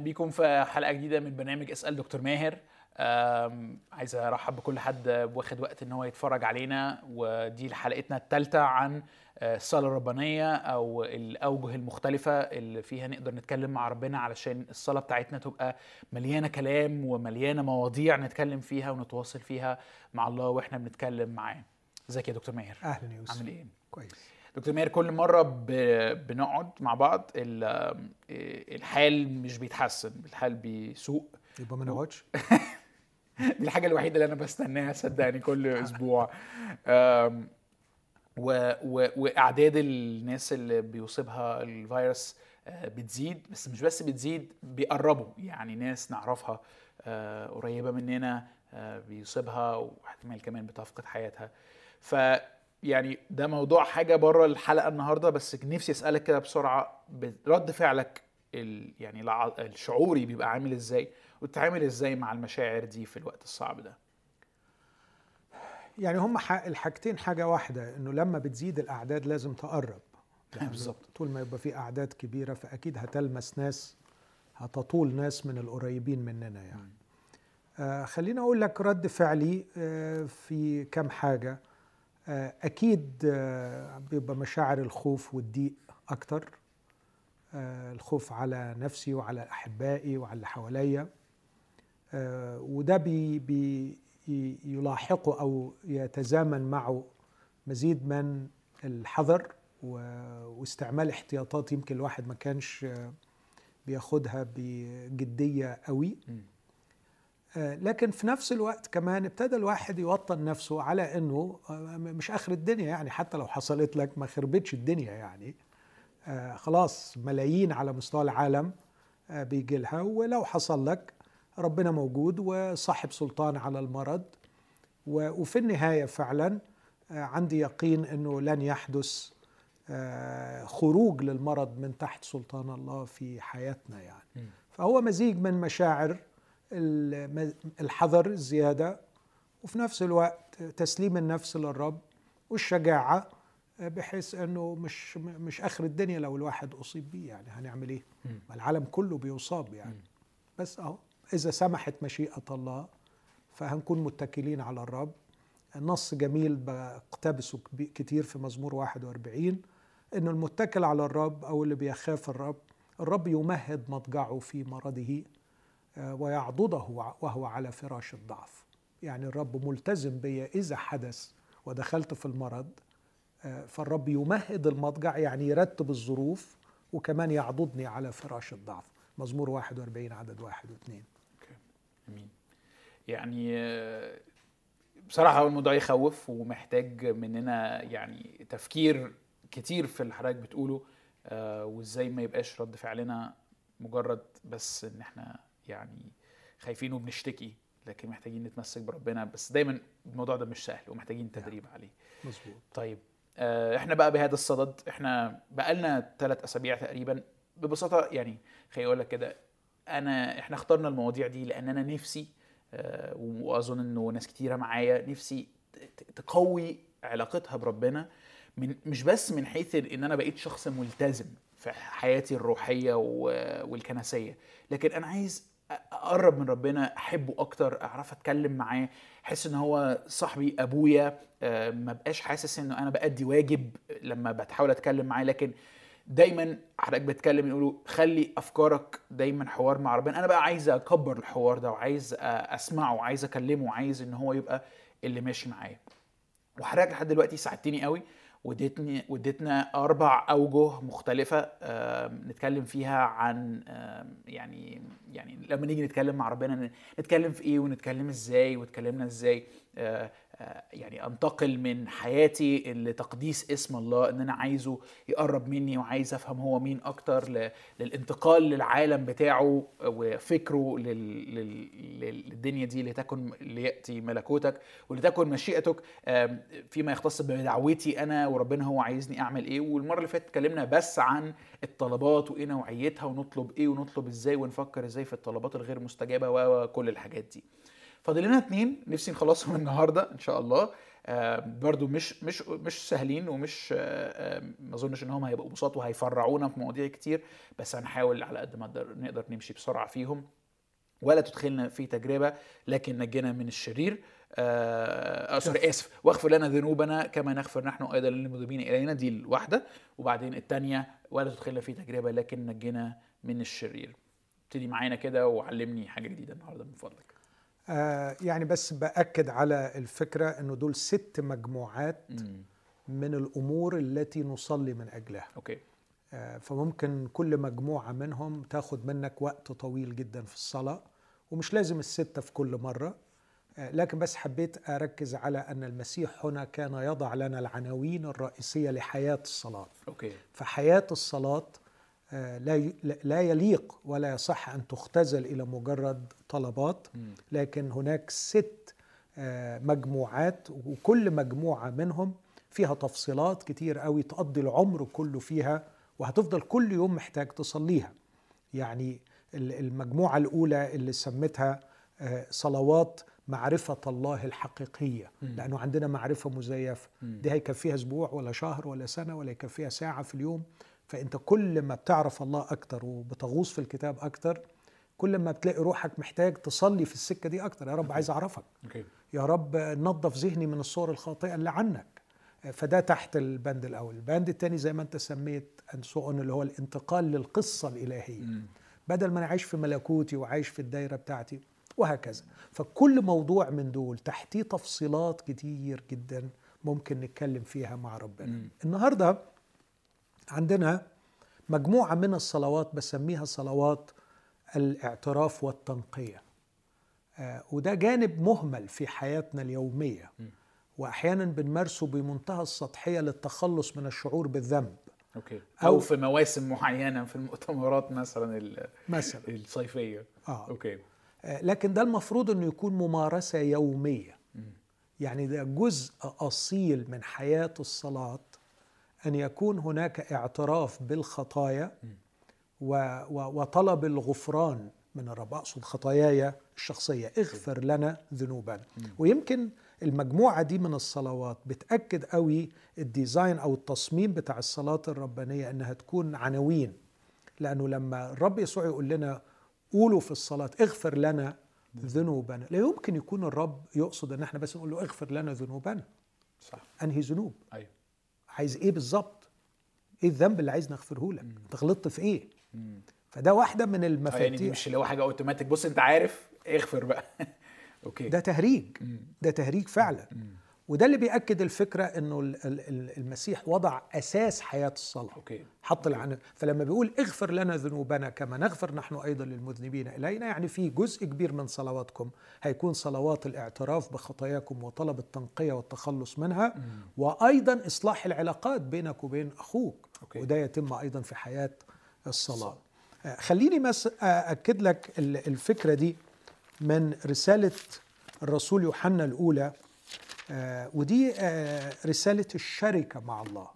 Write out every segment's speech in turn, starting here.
بيكم في حلقة جديدة من برنامج أسأل دكتور ماهر. عايز أرحب بكل حد واخد وقت إن هو يتفرج علينا ودي حلقتنا الثالثه عن آه، الصلاة الربانية أو الأوجه المختلفة اللي فيها نقدر نتكلم مع ربنا علشان الصلاة بتاعتنا تبقى مليانة كلام ومليانة مواضيع نتكلم فيها ونتواصل فيها مع الله وإحنا بنتكلم معاه. إزيك يا دكتور ماهر؟ أهلا يا يوسف. عامل إيه؟ كويس. دكتور ماهر كل مرة. بنقعد مع بعض ال... الحال مش بيتحسن الحال بيسوء. يبقى ما نقعدش؟ دي الحاجة الوحيدة اللي أنا بستناها صدقني كل أسبوع. و... و... وأعداد الناس اللي بيصيبها الفيروس آه، بتزيد بس مش بس بتزيد بيقربوا. يعني ناس نعرفها آه، قريبة مننا آه، بيصيبها واحتمال كمان بتفقد حياتها. ف يعني ده موضوع حاجة بره الحلقة النهارده بس نفسي أسألك كده بسرعة رد فعلك ال... يعني الشعوري بيبقى عامل إزاي؟ وتتعامل إزاي مع المشاعر دي في الوقت الصعب ده؟ يعني هم الحاجتين حاجة واحدة إنه لما بتزيد الأعداد لازم تقرب. يعني بالظبط. طول ما يبقى في أعداد كبيرة فأكيد هتلمس ناس هتطول ناس من القريبين مننا يعني. آه خليني أقول لك رد فعلي آه في كم حاجة. آه أكيد آه بيبقى مشاعر الخوف والضيق أكتر. آه الخوف على نفسي وعلى أحبائي وعلى اللي حواليا. آه، وده بي بي يلاحقه أو يتزامن معه مزيد من الحذر واستعمال احتياطات يمكن الواحد ما كانش آه، بياخدها بجدية قوي. آه، لكن في نفس الوقت كمان ابتدى الواحد يوطن نفسه على إنه آه، مش آخر الدنيا يعني حتى لو حصلت لك ما خربتش الدنيا يعني آه، خلاص ملايين على مستوى العالم آه، بيجي لها ولو حصل لك ربنا موجود وصاحب سلطان على المرض وفي النهاية فعلا آه، عندي يقين أنه لن يحدث آه، خروج للمرض من تحت سلطان الله في حياتنا يعني. فهو مزيج من مشاعر الحذر الزيادة وفي نفس الوقت تسليم النفس للرب والشجاعة بحيث إنه مش مش آخر الدنيا لو الواحد أصيب بيه يعني هنعمل إيه؟ ما العالم كله بيصاب يعني. بس أهو إذا سمحت مشيئة الله فهنكون متكلين على الرب نص جميل بقتبسه كتير في مزمور 41 إنه المتكل على الرب أو اللي بيخاف الرب الرب يمهد مضجعه في مرضه ويعضده وع- وهو على فراش الضعف. يعني الرب ملتزم بي إذا حدث ودخلت في المرض آه، فالرب يمهد المضجع يعني يرتب الظروف وكمان يعضدني على فراش الضعف. مزمور 41 عدد واحد واثنين. أمين. يعني آه، بصراحة هو الموضوع يخوف ومحتاج مننا يعني تفكير كتير في اللي حضرتك بتقوله آه، وإزاي ما يبقاش رد فعلنا مجرد بس إن إحنا يعني خايفين وبنشتكي لكن محتاجين نتمسك بربنا. بس دايما الموضوع ده مش سهل ومحتاجين تدريب عليه. مظبوط. طيب آه، إحنا بقى بهذا الصدد إحنا بقالنا ثلاث أسابيع تقريبا. ببساطة يعني خليني أقول لك كده أنا إحنا اخترنا المواضيع دي لأن أنا نفسي آه، وأظن إنه ناس كتيرة معايا نفسي تقوي علاقتها بربنا من مش بس من حيث إن أنا بقيت شخص ملتزم في حياتي الروحية والكنسية لكن أنا عايز أقرب من ربنا أحبه أكتر أعرف أتكلم معاه. أحس إن هو صاحبي أبويا آه، ما بقاش حاسس إنه أنا بأدي واجب لما بتحاول أتكلم معاه. لكن دايما حضرتك بتتكلم يقولوا خلي أفكارك دايما حوار مع ربنا. أنا بقى عايز أكبر الحوار ده وعايز أسمعه وعايز أكلمه وعايز إن هو يبقى اللي ماشي معايا. وحضرتك لحد دلوقتي ساعدتني قوي. واديتني واديتنا أربع أوجه مختلفة نتكلم فيها عن يعني يعني لما نيجي نتكلم مع ربنا نتكلم في إيه ونتكلم إزاي واتكلمنا إزاي آه، يعني أنتقل من حياتي لتقديس اسم الله إن أنا عايزه يقرب مني وعايز أفهم هو مين أكتر للانتقال للعالم بتاعه وفكره لل- لل- لل- للدنيا دي لتكن ليأتي ملكوتك ولتكن مشيئتك. فيما يختص بدعوتي أنا وربنا هو عايزني أعمل إيه. والمرة اللي فاتت اتكلمنا بس عن الطلبات وإيه نوعيتها ونطلب إيه ونطلب إزاي ونفكر إزاي في الطلبات الغير مستجابة وكل الحاجات دي. فاضل لنا اتنين نفسي نخلصهم النهارده إن شاء الله. آه، برضو مش مش مش سهلين ومش آه، آه، ما أظنش إن هم هيبقوا بساط وهيفرعونا في مواضيع كتير بس هنحاول على قد ما نقدر نقدر نمشي بسرعة فيهم. ولا تدخلنا في تجربة لكن نجنا من الشرير. آه آه، سوري آسف. واغفر لنا ذنوبنا كما نغفر نحن أيضا للمذنبين إلينا. دي الواحدة. وبعدين الثانية ولا تدخلنا في تجربة لكن نجنا من الشرير. ابتدي معانا كده وعلمني حاجة جديدة النهارده من فضلك. آه يعني بس بأكد على الفكرة إنه دول ست مجموعات. من الأمور التي نصلي من أجلها. okay. آه فممكن كل مجموعة منهم تاخد منك وقت طويل جدا في الصلاة ومش لازم الستة في كل مرة. آه لكن بس حبيت أركز على أن المسيح هنا كان يضع لنا العناوين الرئيسية لحياة الصلاة. okay. فحياة الصلاة آه، لا يليق ولا يصح أن تختزل إلى مجرد طلبات. لكن هناك ست آه، مجموعات وكل مجموعة منهم فيها تفصيلات كتير قوي تقضي العمر كله فيها وهتفضل كل يوم محتاج تصليها يعني ال- المجموعة الأولى اللي سمتها آه، صلوات معرفة الله الحقيقية مم. لأنه عندنا معرفة مزيفة مم. دي هيكفيها أسبوع ولا شهر ولا سنة ولا يكفيها ساعة في اليوم فأنت كل ما بتعرف الله أكتر وبتغوص في الكتاب أكتر كل ما بتلاقي روحك محتاج تصلي في السكة دي أكتر. يا رب عايز أوكي. يا رب نظف ذهني من الصور الخاطئة اللي عنك. فده تحت البند الأول. البند الثاني زي ما أنت سميت أنسون اللي هو الانتقال للقصة الإلهية. مم. بدل ما أنا عايش في ملكوتي وعايش في الدايرة بتاعتي وهكذا. فكل موضوع من دول تحتيه تفصيلات كتير جدا ممكن نتكلم فيها مع ربنا. مم. عندنا مجموعة من الصلوات بسميها صلوات الاعتراف والتنقية. آه، وده جانب مهمل في حياتنا اليومية. وأحيانا بنمارسه بمنتهى السطحية للتخلص من الشعور بالذنب. okay. أو- أو في مواسم معينة في المؤتمرات مثلا ال- مثلا. الصيفية. آه. okay. آه، لكن ده المفروض إنه يكون ممارسة يومية. مم. يعني ده جزء أصيل من حياة الصلاة. أن يكون هناك اعتراف بالخطايا وطلب الغفران من الرب. أقصد خطاياي الشخصية. اغفر لنا ذنوبنا. ويمكن المجموعة دي من الصلوات بتأكد قوي الديزاين أو التصميم بتاع الصلاة الربانية إنها تكون عناوين. لأنه لما الرب يسوع يقول لنا قولوا في الصلاة اغفر لنا ذنوبنا. لا يمكن يكون الرب يقصد إن إحنا بس نقول له اغفر لنا ذنوبنا. صح. أنهي ذنوب؟ أيوه. عايز إيه بالظبط؟ إيه الذنب اللي عايز نغفره لك؟ أنت غلطت في إيه؟ مم. فده واحدة من آه، يعني دي المفاتيح مش اللي هو حاجة أوتوماتيك. بص أنت عارف اغفر بقى. okay. ده تهريج. مم. ده تهريج فعلا. مم. وده اللي بيأكد الفكرة إنه ال- ال- ال- المسيح وضع أساس حياة الصلاة. okay. حط العن فلما بيقول اغفر لنا ذنوبنا كما نغفر نحن أيضا للمذنبين إلينا يعني في جزء كبير من صلواتكم هيكون صلوات الاعتراف بخطاياكم وطلب التنقية والتخلص منها وأيضا إصلاح العلاقات بينك وبين أخوك. أوكي. وده يتم أيضا في حياة الصلاة. آه، خليني بس اكد لك ال- الفكرة دي من رسالة الرسول يوحنا الأولى آه، ودي آه، رسالة الشركة مع الله.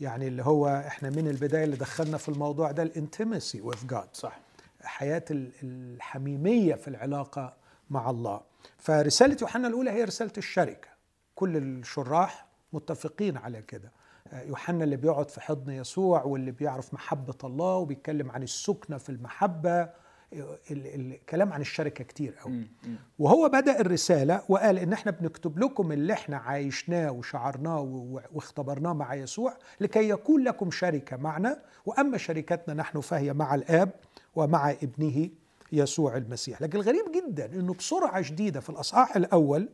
يعني اللي هو إحنا من البداية اللي دخلنا في الموضوع ده الانتمسي with God. صح. حياة ال- الحميمية في العلاقة مع الله. فرسالة يوحنا الأولى هي رسالة الشركة. كل الشراح متفقين على كده. آه، يوحنا اللي بيقعد في حضن يسوع واللي بيعرف محبة الله وبيتكلم عن السكنة في المحبة ال- ال- الكلام عن الشركة كتير قوي. وهو بدأ الرسالة وقال إن إحنا بنكتب لكم اللي إحنا عايشناه وشعرناه واختبرناه مع يسوع لكي يكون لكم شركة معنا. وأما شركتنا نحن فهي مع الآب ومع ابنه يسوع المسيح. لكن الغريب جدا إنه بسرعة شديدة في الأصحاح الأول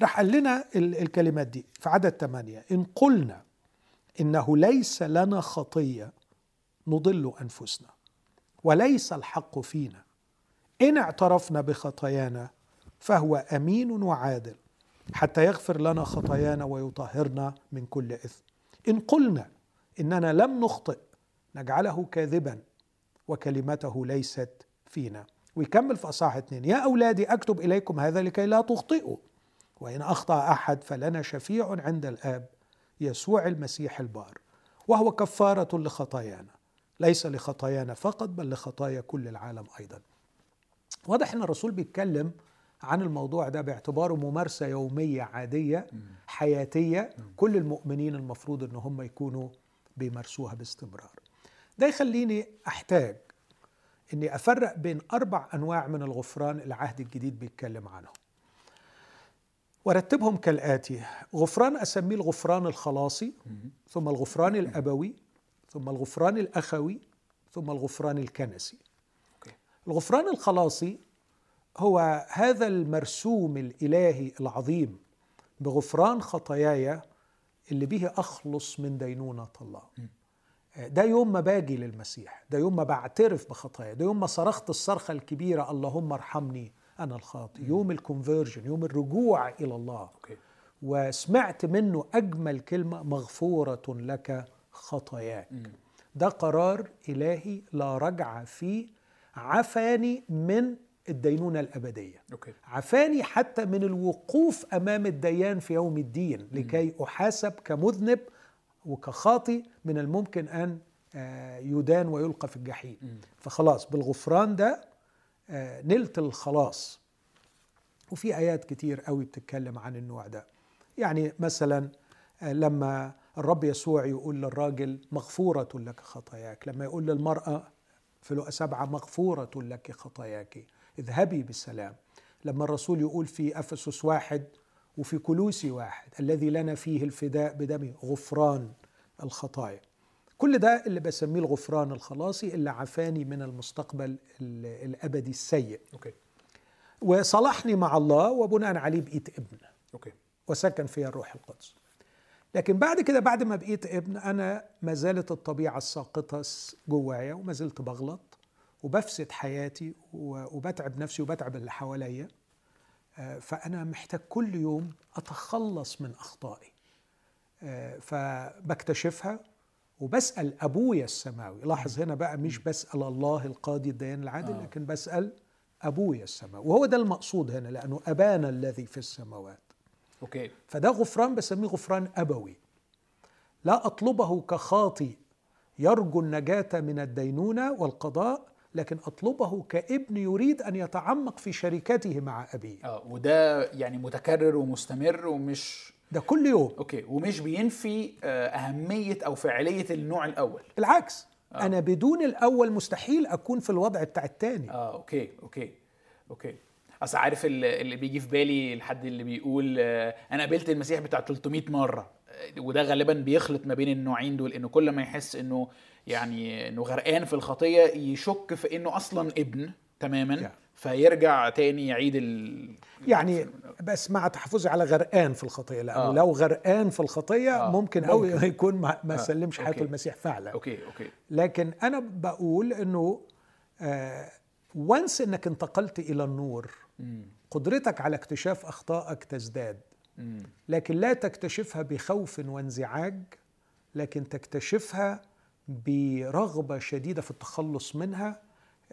راح قال لنا ال- الكلمات دي في عدد ثمانية. إن قلنا إنه ليس لنا خطية نضل أنفسنا. وليس الحق فينا. إن اعترفنا بخطايانا فهو أمين وعادل حتى يغفر لنا خطايانا ويطهرنا من كل إثم. إن قلنا إننا لم نخطئ نجعله كاذبا وكلمته ليست فينا. ويكمل في أصحاح اتنين يا أولادي أكتب إليكم هذا لكي لا تخطئوا. وإن أخطأ أحد فلنا شفيع عند الآب يسوع المسيح البار وهو كفارة لخطايانا. ليس لخطايانا فقط بل لخطايا كل العالم أيضا. واضح إن الرسول بيتكلم عن الموضوع ده باعتباره ممارسة يومية عادية حياتية كل المؤمنين المفروض إن هم يكونوا بيمارسوها باستمرار. ده يخليني أحتاج إني أفرق بين أربع أنواع من الغفران العهد الجديد بيتكلم عنهم. وأرتبهم كالآتي. غفران أسميه الغفران الخلاصي ثم الغفران الأبوي ثم الغفران الأخوي ثم الغفران الكنسي. الغفران الخلاصي هو هذا المرسوم الإلهي العظيم بغفران خطاياي اللي به أخلص من دينونة الله. ده يوم ما باجي للمسيح ده يوم ما بعترف بخطايا ده يوم ما صرخت الصرخة الكبيرة اللهم ارحمني أنا الخاطئ. يوم الكونفرجن يوم الرجوع إلى الله. وسمعت منه أجمل كلمة مغفورة لك خطاياك. ده قرار إلهي لا رجعه فيه عفاني من الدينونة الأبدية. أوكي. عفاني حتى من الوقوف أمام الديان في يوم الدين لكي أحاسب كمذنب وكخاطي من الممكن أن آه، يدان ويلقى في الجحيم. فخلاص بالغفران ده آه، نلت الخلاص. وفي آيات كتير قوي بتتكلم عن النوع ده. يعني مثلا آه، لما الرب يسوع يقول للراجل مغفورة لك خطاياك. لما يقول للمرأة في لوقا سبعة مغفورة لك خطاياك. اذهبي بالسلام. لما الرسول يقول في أفسس واحد وفي كلوسي واحد الذي لنا فيه الفداء بدمه. غفران الخطايا. كل ده اللي بسميه الغفران الخلاصي اللي عفاني من المستقبل الأبدي السيء. okay. وصلحني مع الله وبناء عليه بقيت ابن. okay. وسكن فيها الروح القدس. لكن بعد كده بعد ما بقيت ابن أنا ما زالت الطبيعة الساقطة جوايا وما زلت بغلط وبفسد حياتي وبتعب نفسي وبتعب اللي حواليا. آه، فأنا محتاج كل يوم أتخلص من أخطائي. آه، فبكتشفها وبسأل أبويا السماوي. لاحظ هنا بقى مش بسأل الله القاضي الديان العادل آه. لكن بسأل أبويا السماوي. وهو ده المقصود هنا لأنه أبانا الذي في السماوات. أوكي. فده غفران بسميه غفران أبوي. لا أطلبه كخاطي يرجو النجاة من الدينونة والقضاء لكن أطلبه كابن يريد أن يتعمق في شركته مع أبيه. آه وده يعني متكرر ومستمر ومش ده كل يوم. okay ومش بينفي آه، أهمية أو فعاليه النوع الأول. بالعكس آه. أنا بدون الأول مستحيل أكون في الوضع بتاع الثاني آه okay okay okay. أصل عارف اللي بيجي في بالي الحد اللي بيقول آه، أنا قابلت المسيح بتاع 300 مرة آه، وده غالبا بيخلط ما بين النوعين دول إنه كل ما يحس إنه يعني إنه غرقان في الخطية يشك في إنه أصلا ابن تماما. فيرجع تاني يعيد ال... يعني بس مع تحفظي على غرقان في الخطية لأنه آه. لو غرقان في الخطية آه. ممكن قوي يكون ما, ما آه. سلمش حياته المسيح فعلا okay okay لكن أنا بقول إنه آه once إنك انتقلت إلى النور. قدرتك على اكتشاف أخطائك تزداد. لكن لا تكتشفها بخوف وانزعاج لكن تكتشفها برغبة شديدة في التخلص منها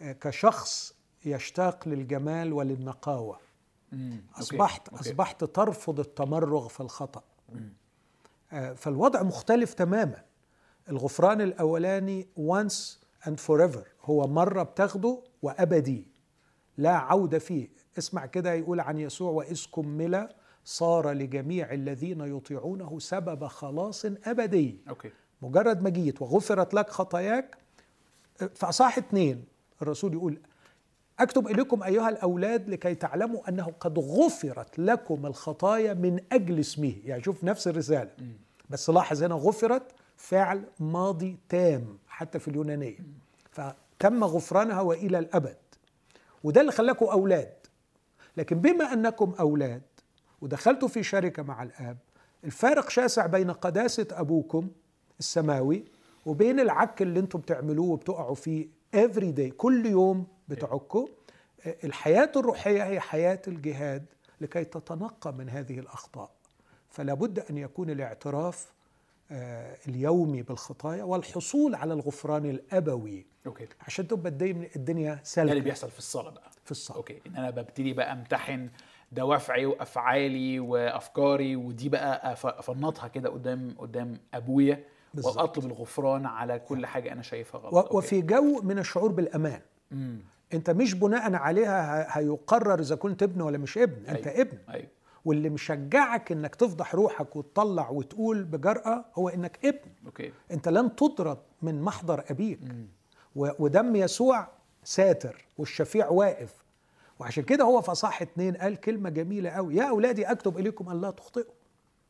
آه، كشخص يشتاق للجمال وللنقاوة. أصبحت. أصبحت ترفض التمرغ في الخطأ. آه، فالوضع مختلف تماما. الغفران الأولاني once and forever هو مرة بتاخده وأبدي. لا عوده فيه. اسمع كده يقول عن يسوع وإذ كمل صار لجميع الذين يطيعونه سبب خلاص أبدي. أوكي. مجرد ما جيت وغفرت لك خطاياك في اثنين الرسول يقول أكتب إليكم أيها الأولاد لكي تعلموا أنه قد غفرت لكم الخطايا من أجل اسمه. يعني شوف نفس الرسالة. بس لاحظ هنا غفرت فعل ماضي تام حتى في اليونانية. فتم غفرانها وإلى الأبد. وده اللي خلاكم أولاد. لكن بما أنكم أولاد ودخلتوا في شركة مع الآب الفارق شاسع بين قداسة أبوكم السماوي وبين العك اللي أنتم بتعملوه وبتقعوا فيه every day كل يوم بتعكوا الحياة الروحية هي حياة الجهاد لكي تتنقى من هذه الأخطاء. فلا بد أن يكون الاعتراف اليومي بالخطايا والحصول على الغفران الأبوي. okay. عشان تبقى الدنيا سالكة ده اللي بيحصل في الصلاة بقى؟ في الصلاة. okay. إن أنا ببتدي بقى أمتحن دوافعي وأفعالي وأفكاري ودي بقى أفنطها كده قدام قدام أبويا وأطلب الغفران على كل حاجة أنا شايفها غلط. و... وفي جو من الشعور بالأمان. مم. أنت مش بناء عليها هيقرر إذا كنت ابن ولا مش ابن. أنت أيوة. ابن. أيوه. واللي مشجعك إنك تفضح روحك وتطلع وتقول بجرأة هو إنك ابن. okay. أنت لن تطرد من محضر أبيك. و- ودم يسوع ساتر والشفيع واقف. وعشان كده هو في إصحاح اتنين قال كلمة جميلة قوي. يا أولادي أكتب إليكم أن لا تخطئوا.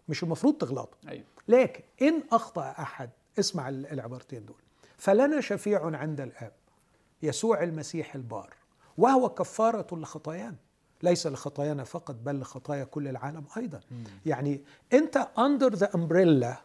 مش المفروض تغلطوا. أيوه. لكن إن أخطأ أحد اسمع ال- العبارتين دول. فلنا شفيع عند الآب يسوع المسيح البار وهو كفارة لخطايانا. ليس لخطايانا فقط بل لخطايا كل العالم أيضا. يعني أنت under the umbrella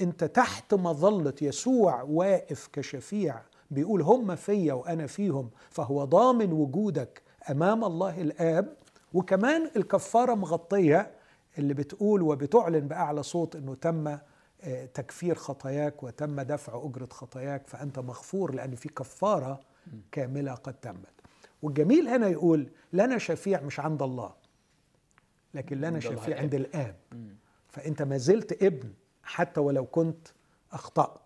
أنت تحت مظلة يسوع واقف كشفيع بيقول هم فيا وأنا فيهم فهو ضامن وجودك أمام الله الآب. وكمان الكفارة مغطية اللي بتقول وبتعلن بأعلى صوت إنه تم آه، تكفير خطاياك وتم دفع أجرة خطاياك فأنت مغفور لأن في كفارة كاملة قد تمت. والجميل هنا يقول لنا شفيع مش عند الله لكن لنا شفيع الآب. عند الآب. فأنت ما زلت ابن حتى ولو كنت أخطأت.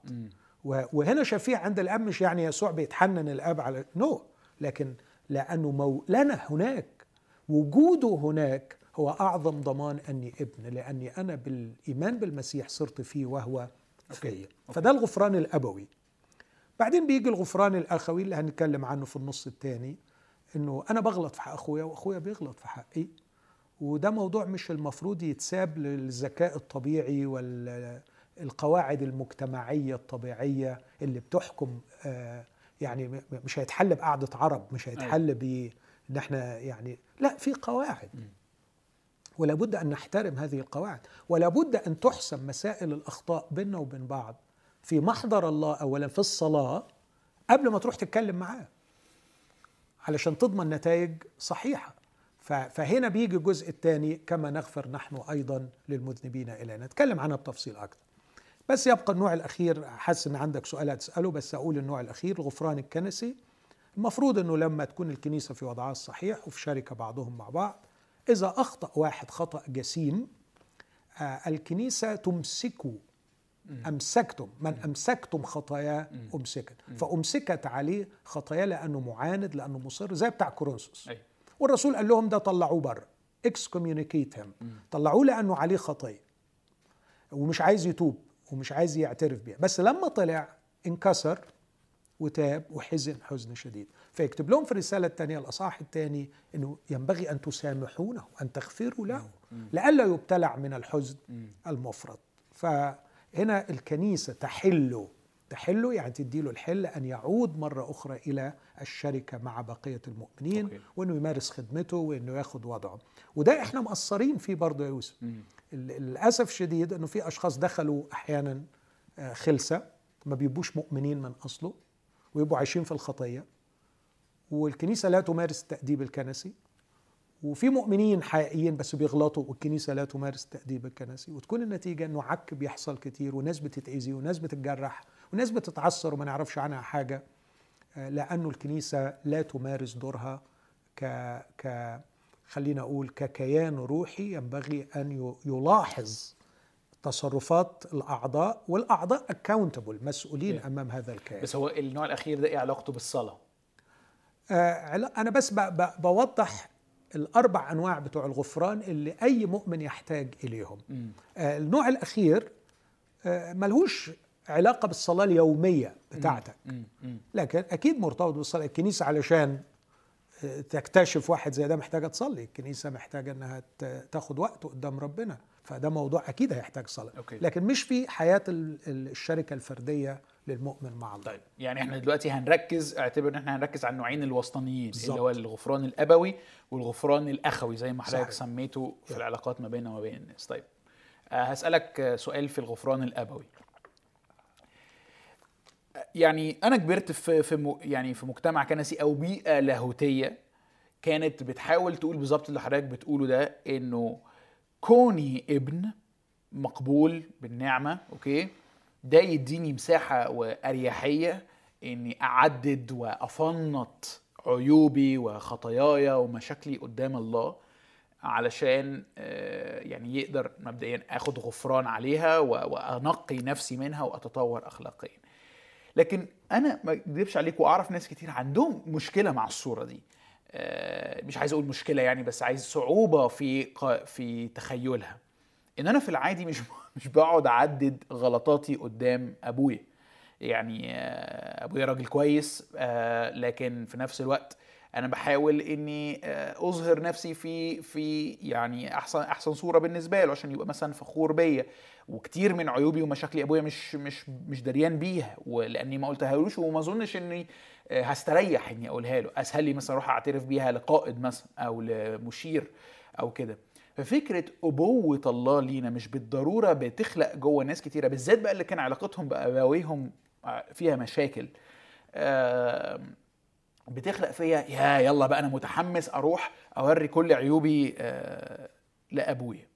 و- وهنا شفيع عند الآب مش يعني يسوع بيتحنن الآب على نو لكن لأنه مو لنا هناك وجوده هناك هو أعظم ضمان أني ابن لأني أنا بالإيمان بالمسيح صرت فيه وهو فيا فده الغفران الأبوي. بعدين بيجي الغفران الآخوي اللي هنتكلم عنه في النص الثاني إنه أنا بغلط في حق أخويا وأخويا بيغلط في حقي. وده موضوع مش المفروض يتساب للذكاء الطبيعي والقواعد المجتمعية الطبيعية اللي بتحكم آه، يعني مش هيتحل بقعدة عرب مش هيتحل ب إن إحنا يعني لا في قواعد. ولا بد أن نحترم هذه القواعد. ولا بد أن تحسم مسائل الأخطاء بيننا وبين بعض في محضر الله اولا في الصلاة قبل ما تروح تتكلم معاه. علشان تضمن نتائج صحيحة. ف- فهنا بيجي الجزء الثاني كما نغفر نحن أيضا للمذنبين الينا نتكلم عنها بتفصيل أكثر بس يبقى النوع الأخير حاسس إن عندك سؤال هتسأله بس أقول النوع الأخير الغفران الكنسي. المفروض إنه لما تكون الكنيسة في وضعها الصحيح وفي شركة بعضهم مع بعض إذا أخطأ واحد خطأ جسيم آه، الكنيسة تمسكه أمسكتم. من أمسكتم خطاياه أمسكت. فأمسكت عليه خطاياه لأنه معاند لأنه مصر زي بتاع كورنثوس. والرسول قال لهم ده طلعوه بره. هيم طلعوه لأنه عليه خطيه ومش عايز يتوب ومش عايز يعترف بيها. بس لما طلع انكسر وتاب وحزن حزن شديد. فيكتب لهم في الرسالة الثانية الأصحاح الثاني أنه ينبغي أن تسامحونه أن تغفروا له لئلا يبتلع من الحزن المفرط. فهنا الكنيسة تحله. تحله يعني تديله الحل أن يعود مرة أخرى إلى الشركة مع بقية المؤمنين أوكي. وأنه يمارس خدمته وأنه ياخد وضعه. وده إحنا مقصرين فيه برضه يا يوسف. للأسف شديد أنه في أشخاص دخلوا أحيانا آه، خلسة ما بيبقوش مؤمنين من أصله ويبقوا عايشين في الخطية. والكنيسة لا تمارس التأديب الكنسي. وفي مؤمنين حقيقيين بس بيغلطوا والكنيسة لا تمارس التأديب الكنسي وتكون النتيجة إنه عك بيحصل كتير وناس بتتأذي وناس بتتجرح وناس بتتعثر وما نعرفش عنها حاجة آه، لأنه الكنيسة لا تمارس دورها ك ك خلينا أقول ككيان روحي ينبغي أن يلاحظ تصرفات الأعضاء والأعضاء accountable مسؤولين Yeah. أمام هذا الكيان. بس هو النوع الأخير ده إيه علاقته بالصلاة؟ آه، أنا بس بوضح الأربع أنواع بتوع الغفران اللي أي مؤمن يحتاج إليهم. آه، النوع الأخير آه، ملهوش علاقة بالصلاة اليومية بتاعتك. لكن أكيد مرتبط بالصلاة. الكنيسة علشان آه، تكتشف واحد زي ده محتاجة تصلي. الكنيسة محتاجة إنها تاخد وقت قدام ربنا. فده موضوع أكيد هيحتاج صلاة. أوكي. لكن مش في حياة ال- ال- الشركة الفردية للمؤمن مع الله طيب يعني إحنا دلوقتي هنركز اعتبر إن إحنا هنركز على النوعين الوسطانيين بالظبط. اللي هو الغفران الأبوي والغفران الأخوي زي ما حضرتك. سميته في Yeah. العلاقات ما بيننا وما بين الناس طيب آه، هسألك آه، سؤال في الغفران الأبوي آه، يعني أنا كبرت في في م- يعني في مجتمع كنسي أو بيئة لاهوتية كانت بتحاول تقول بالظبط اللي حضرتك بتقوله ده إنه كوني ابن مقبول بالنعمة أوكي ده يديني مساحة وأريحية إني أعدد وأفنط عيوبي وخطاياي ومشاكلي قدام الله علشان آه، يعني يقدر مبدئيا آخد غفران عليها وأنقي نفسي منها وأتطور اخلاقيا. لكن أنا ما اكذبش عليك وأعرف ناس كتير عندهم مشكلة مع الصورة دي. آه، مش عايز أقول مشكلة يعني بس عايز صعوبة في في تخيلها. إن أنا في العادي مش مش بقعد أعدد غلطاتي قدام أبويا. يعني آه، أبويا راجل كويس آه، لكن في نفس الوقت أنا بحاول إني آه، أظهر نفسي في في يعني أحسن أحسن صورة بالنسبة له عشان يبقى مثلا فخور بيا. وكتير من عيوبي ومشاكلي أبويا مش مش مش دريان بيها ولأني ما قلتهالوش وما أظنش إني هستريح إني أقولها له. أسهل لي مثلا أروح أعترف بيها لقائد مثلا أو لمشير أو كده. ففكرة أبوة الله لينا مش بالضرورة بتخلق جوه ناس كتيرة بالذات بقى اللي كان علاقتهم بأبويهم فيها مشاكل. بتخلق فيا يا يلا بقى أنا متحمس أروح أوري كل عيوبي آه، لأبويا.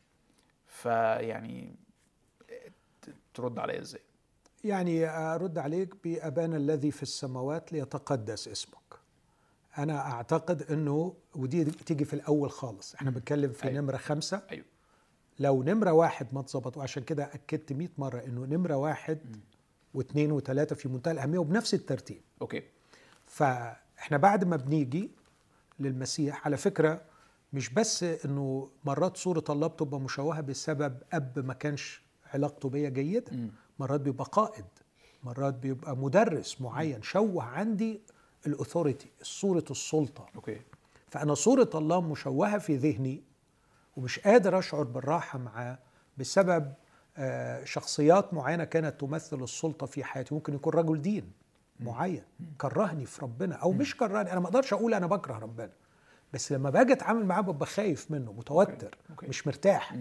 فيعني ترد عليا إزاي؟ يعني أرد عليك بأبانا الذي في السماوات ليتقدس اسمك. أنا أعتقد إنه ودي تيجي في الأول خالص. إحنا بنتكلم في أيوة. نمرة خمسة. أيوه. لو نمرة واحد ما اتظبط وعشان كده أكدت 100 مرة إنه نمرة واحد واثنين وثلاثة في منتهى الأهمية وبنفس الترتيب. أوكي. فإحنا بعد ما بنيجي للمسيح على فكرة مش بس إنه مرات صورة الله بتبقى مشوهة بسبب أب ما كانش علاقته بيا جيده. مرات بيبقى قائد مرات بيبقى مدرس معين شوه عندي ال authority صورة السلطة. okay. فأنا صورة الله مشوهة في ذهني ومش قادر أشعر بالراحة معاه بسبب آه، شخصيات معينة كانت تمثل السلطة في حياتي. ممكن يكون رجل دين معين كرهني في ربنا أو مش كرهني. أنا ما أقدرش أقول أنا بكره ربنا بس لما باجي أتعامل معاه ببقى خايف منه متوتر okay. مش مرتاح.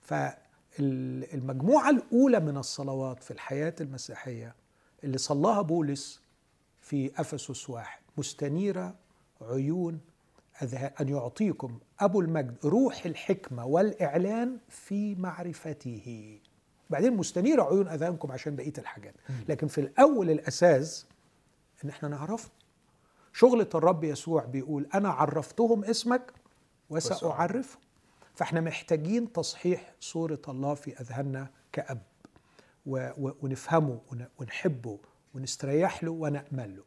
فالمجموعه الأولى من الصلوات في الحياة المسيحية اللي صلاها بولس في أفسس واحد. مستنيرة عيون أذهان أن يعطيكم أبو المجد روح الحكمة والإعلان في معرفته. بعدين مستنيرة عيون أذهانكم عشان بقية الحاجات. لكن في الأول الأساس إن إحنا نعرفه. شغلة الرب يسوع بيقول أنا عرفتهم اسمك وسأعرفهم. فإحنا محتاجين تصحيح صورة الله في أذهاننا كأب. ونفهمه ون- ونحبه ونستريح له ونأمل له.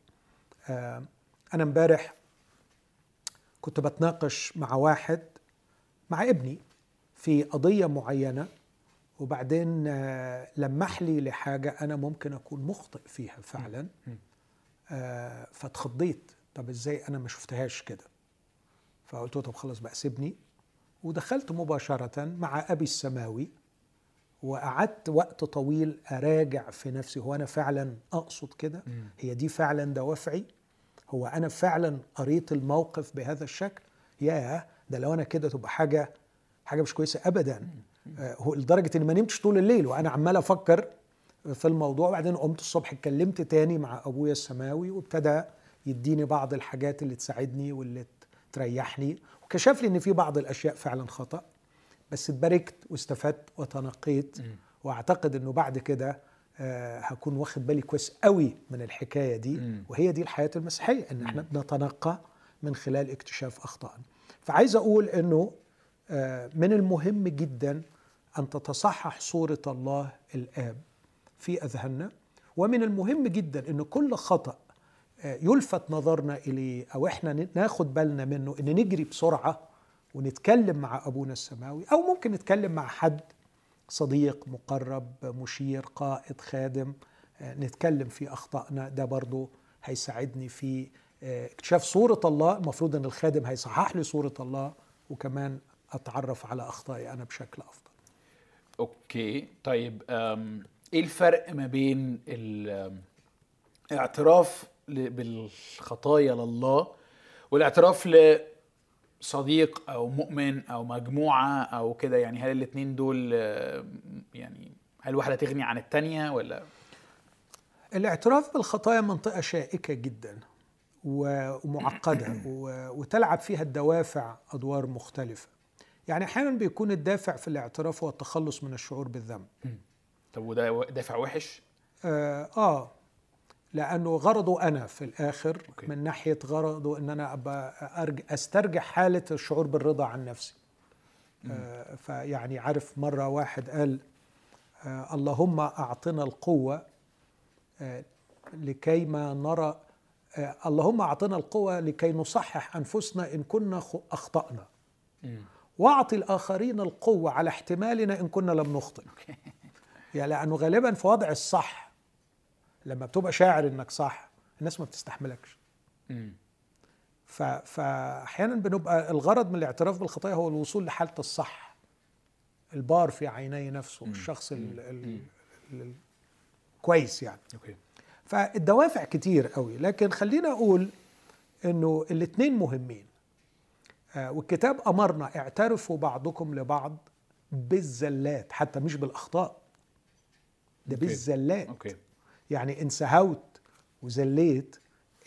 آه، أنا امبارح كنت بتناقش مع واحد مع ابني في قضية معينة وبعدين آه، لمح لي لحاجة أنا ممكن أكون مخطئ فيها فعلا. آه، فاتخضيت. طب إزاي؟ أنا ما شفتهاش كده. فقلت له طب خلاص بقى سيبني. ودخلت مباشرة مع أبي السماوي. وقعدت وقت طويل أراجع في نفسي هو أنا فعلا أقصد كده؟ هي دي فعلا دوافعي؟ هو أنا فعلا قريت الموقف بهذا الشكل؟ ياه ده لو أنا كده تبقى حاجة حاجة مش كويسة أبدا. آه، هو لدرجة إني ما نمتش طول الليل وأنا عمال أفكر في الموضوع وبعدين قمت الصبح اتكلمت تاني مع أبويا السماوي وابتدى يديني بعض الحاجات اللي تساعدني واللي تريحني وكشف لي إن في بعض الأشياء فعلا خطأ. بس اتباركت واستفدت وتنقيت. واعتقد انه بعد كده آه، هكون واخد بالي كويس قوي من الحكاية دي. وهي دي الحياة المسيحية إن إحنا بنتنقى من خلال اكتشاف اخطائنا فعايز أقول إنه آه، من المهم جدا أن تتصحح صورة الله الآب في أذهاننا. ومن المهم جدا ان كل خطأ آه، يلفت نظرنا إليه أو إحنا ناخد بالنا منه إن نجري بسرعة ونتكلم مع أبونا السماوي أو ممكن نتكلم مع حد صديق مقرب مشير قائد خادم آه، نتكلم في أخطائنا. ده برضو هيساعدني في آه، اكتشاف صورة الله المفروض إن الخادم هيصحح لي صورة الله وكمان أتعرف على أخطائي أنا بشكل أفضل. أوكي طيب إيه الفرق ما بين الاعتراف بالخطايا لله والاعتراف لصديق أو مؤمن أو مجموعة أو كده يعني هل الاتنين دول أم، يعني هل واحدة تغني عن التانية ولا؟ الاعتراف بالخطايا منطقة شائكة جدا و- ومعقدة و- وتلعب فيها الدوافع أدوار مختلفة. يعني أحيانا بيكون الدافع في الاعتراف هو التخلص من الشعور بالذنب. طب وده دافع وحش؟ آه, آه. لأنه غرضه أنا في الآخر أوكي. من ناحية غرضه أن أنا أبقى أرج أسترجع حالة الشعور بالرضا عن نفسي. آه فيعني عارف مرة واحد قال آه اللهم أعطنا القوة آه لكي ما نرى آه، اللهم أعطنا القوة لكي نصحح أنفسنا إن كنا أخطأنا. وأعطي الآخرين القوة على احتمالنا إن كنا لم نخطئ. يعني لأنه غالبا في وضع الصح لما بتبقى شاعر إنك صح الناس ما بتستحملكش. مم. ف- فأحيانا بنبقى الغرض من الاعتراف بالخطايا هو الوصول لحالة الصح. البار في عيني نفسه الشخص ال ال ال كويس يعني. أوكي. فالدوافع كتير قوي لكن خلينا أقول إنه الاثنين مهمين. آه، والكتاب أمرنا اعترفوا بعضكم لبعض بالزلات حتى مش بالأخطاء. ده okay. بالزلات. okay. يعني ان سهوت وزليت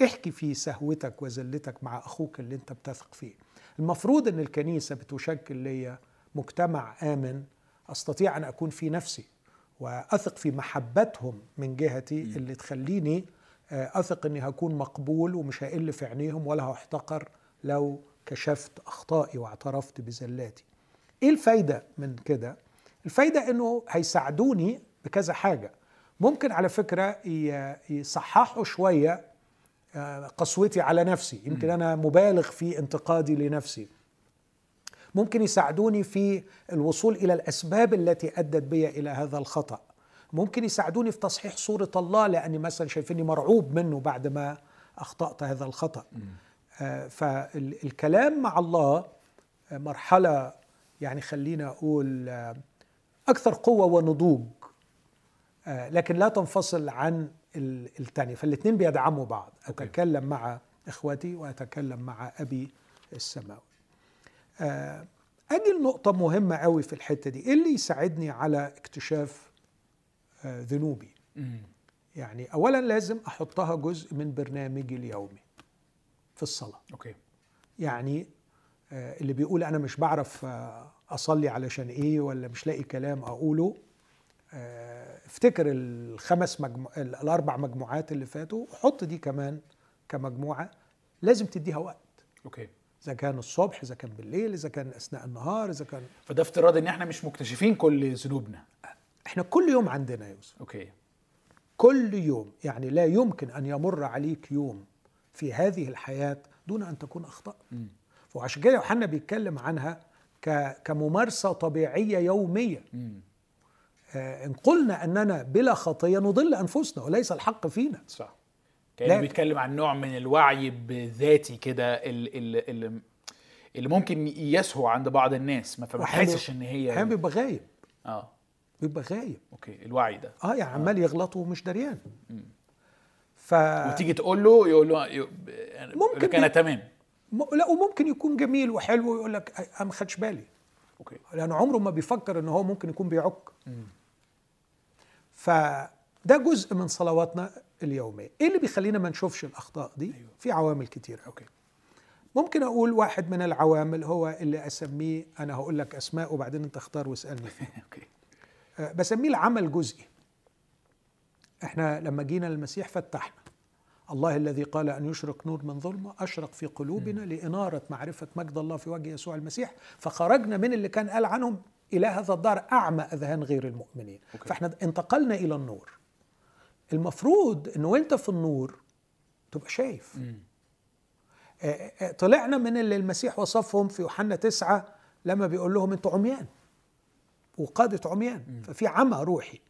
احكي في سهوتك وزلتك مع أخوك اللي انت بتثق فيه. المفروض إن الكنيسة بتشكل لي مجتمع آمن أستطيع أن أكون في نفسي وأثق في محبتهم من جهتي اللي تخليني آه، أثق إني هكون مقبول ومش هقل في عينيهم ولا هحتقر لو كشفت أخطائي واعترفت بزلاتي. إيه الفايدة من كده؟ الفايدة إنه هيساعدوني بكذا حاجة. ممكن على فكرة ي- يصححوا شوية آه، قسوتي على نفسي. يمكن أنا مبالغ في انتقادي لنفسي. ممكن يساعدوني في الوصول إلى الأسباب التي أدت بي إلى هذا الخطأ. ممكن يساعدوني في تصحيح صورة الله لأني مثلا شايفيني مرعوب منه بعد ما أخطأت هذا الخطأ. آه، فالكلام مع الله آه، مرحلة يعني خلينا أقول آه، أكثر قوة ونضوج لكن لا تنفصل عن ال- التانية. فالاثنين بيدعموا بعض. أوكي. أتكلم مع إخوتي وأتكلم مع أبي السماوي. آه، أجي لنقطة مهمة قوي في الحتة دي. إيه اللي يساعدني على اكتشاف آه، ذنوبي. يعني أولا لازم أحطها جزء من برنامجي اليومي في الصلاة. أوكي. يعني آه، اللي بيقول أنا مش بعرف آه، أصلي علشان إيه ولا مش لاقي كلام أقوله. آه، افتكر الخمس مجمو... ال- الأربع مجموعات اللي فاتوا وحط دي كمان كمجموعة لازم تديها وقت. okay. إذا كان الصبح إذا كان بالليل إذا كان أثناء النهار إذا كان فده افتراض إن إحنا مش مكتشفين كل ذنوبنا. إحنا كل يوم عندنا يا يوسف. okay. كل يوم يعني لا يمكن أن يمر عليك يوم في هذه الحياة دون أن تكون أخطأت. مم. وعشان كده يوحنا بيتكلم عنها ك- كممارسة طبيعية يومية. مم. آه، إن قلنا أننا بلا خطية نضل أنفسنا وليس الحق فينا. صح. كأنه. بيتكلم عن نوع من الوعي بذاتي كده اللي, اللي, اللي ممكن يسهو عند بعض الناس ما تحسش إن هي أحيانا بيبقى غايب. آه. بيبقى غايب. okay الوعي ده. آه يعني عمال يغلط ومش دريان. ف وتيجي تقول له يقول له يقول ممكن لك أنا تمام. م- لا وممكن يكون جميل وحلو ويقول لك أنا ما خدش بالي. okay. لأنه عمره ما بيفكر إن هو ممكن يكون بيعك. فده جزء من صلواتنا اليومية. إيه اللي بيخلينا ما نشوفش الأخطاء دي؟ أيوة. في عوامل كتير. okay. ممكن أقول واحد من العوامل هو اللي أسميه أنا هقول لك أسماء وبعدين أنت اختار واسألني. فيه okay. أه، بسميه العمل جزئي. إحنا لما جينا للمسيح فتحنا. الله الذي قال أن يشرق نور من ظلمة أشرق في قلوبنا لإنارة معرفة مجد الله في وجه يسوع المسيح فخرجنا من اللي كان قال عنهم. إلى هذا الدار أعمى أذهان غير المؤمنين. أوكي. فإحنا انتقلنا إلى النور. المفروض إنه وأنت في النور تبقى شايف. مم. آه، آه، طلعنا من اللي المسيح وصفهم في يوحنا تسعة لما بيقول لهم أنتوا عميان. وقادة عميان. ففي عمى روحي.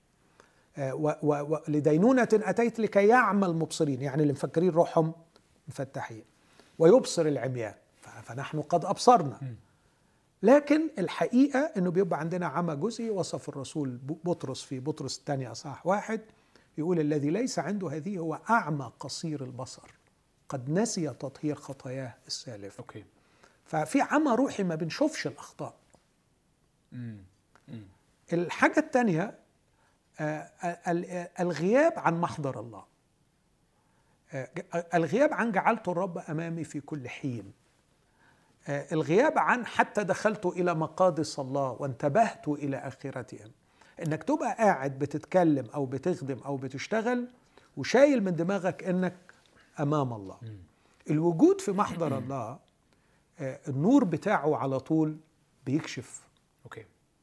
آه، و- و- و- لدينونة أتيت لكي يعمى المبصرين. يعني اللي مفكرين روحهم مفتحين. ويبصر العميان. فنحن قد أبصرنا. لكن الحقيقة أنه بيبقى عندنا عمى جزئي وصف الرسول بطرس في بطرس الثاني أصحاح واحد يقول الذي ليس عنده هذه هو أعمى قصير البصر قد نسي تطهير خطاياه السالفة أوكي. ففي عمى روحي ما بنشوفش الأخطاء. مم. مم. الحاجة الثانية آه، ال- ال- الغياب عن محضر الله. آه، الغياب عن جعلت الرب أمامي في كل حين. آه، الغياب عن حتى دخلت إلى مقادس الله وانتبهت إلى آخرتهم إنك تبقى قاعد بتتكلم أو بتخدم أو بتشتغل وشايل من دماغك إنك أمام الله. الوجود في محضر الله آه، النور بتاعه على طول بيكشف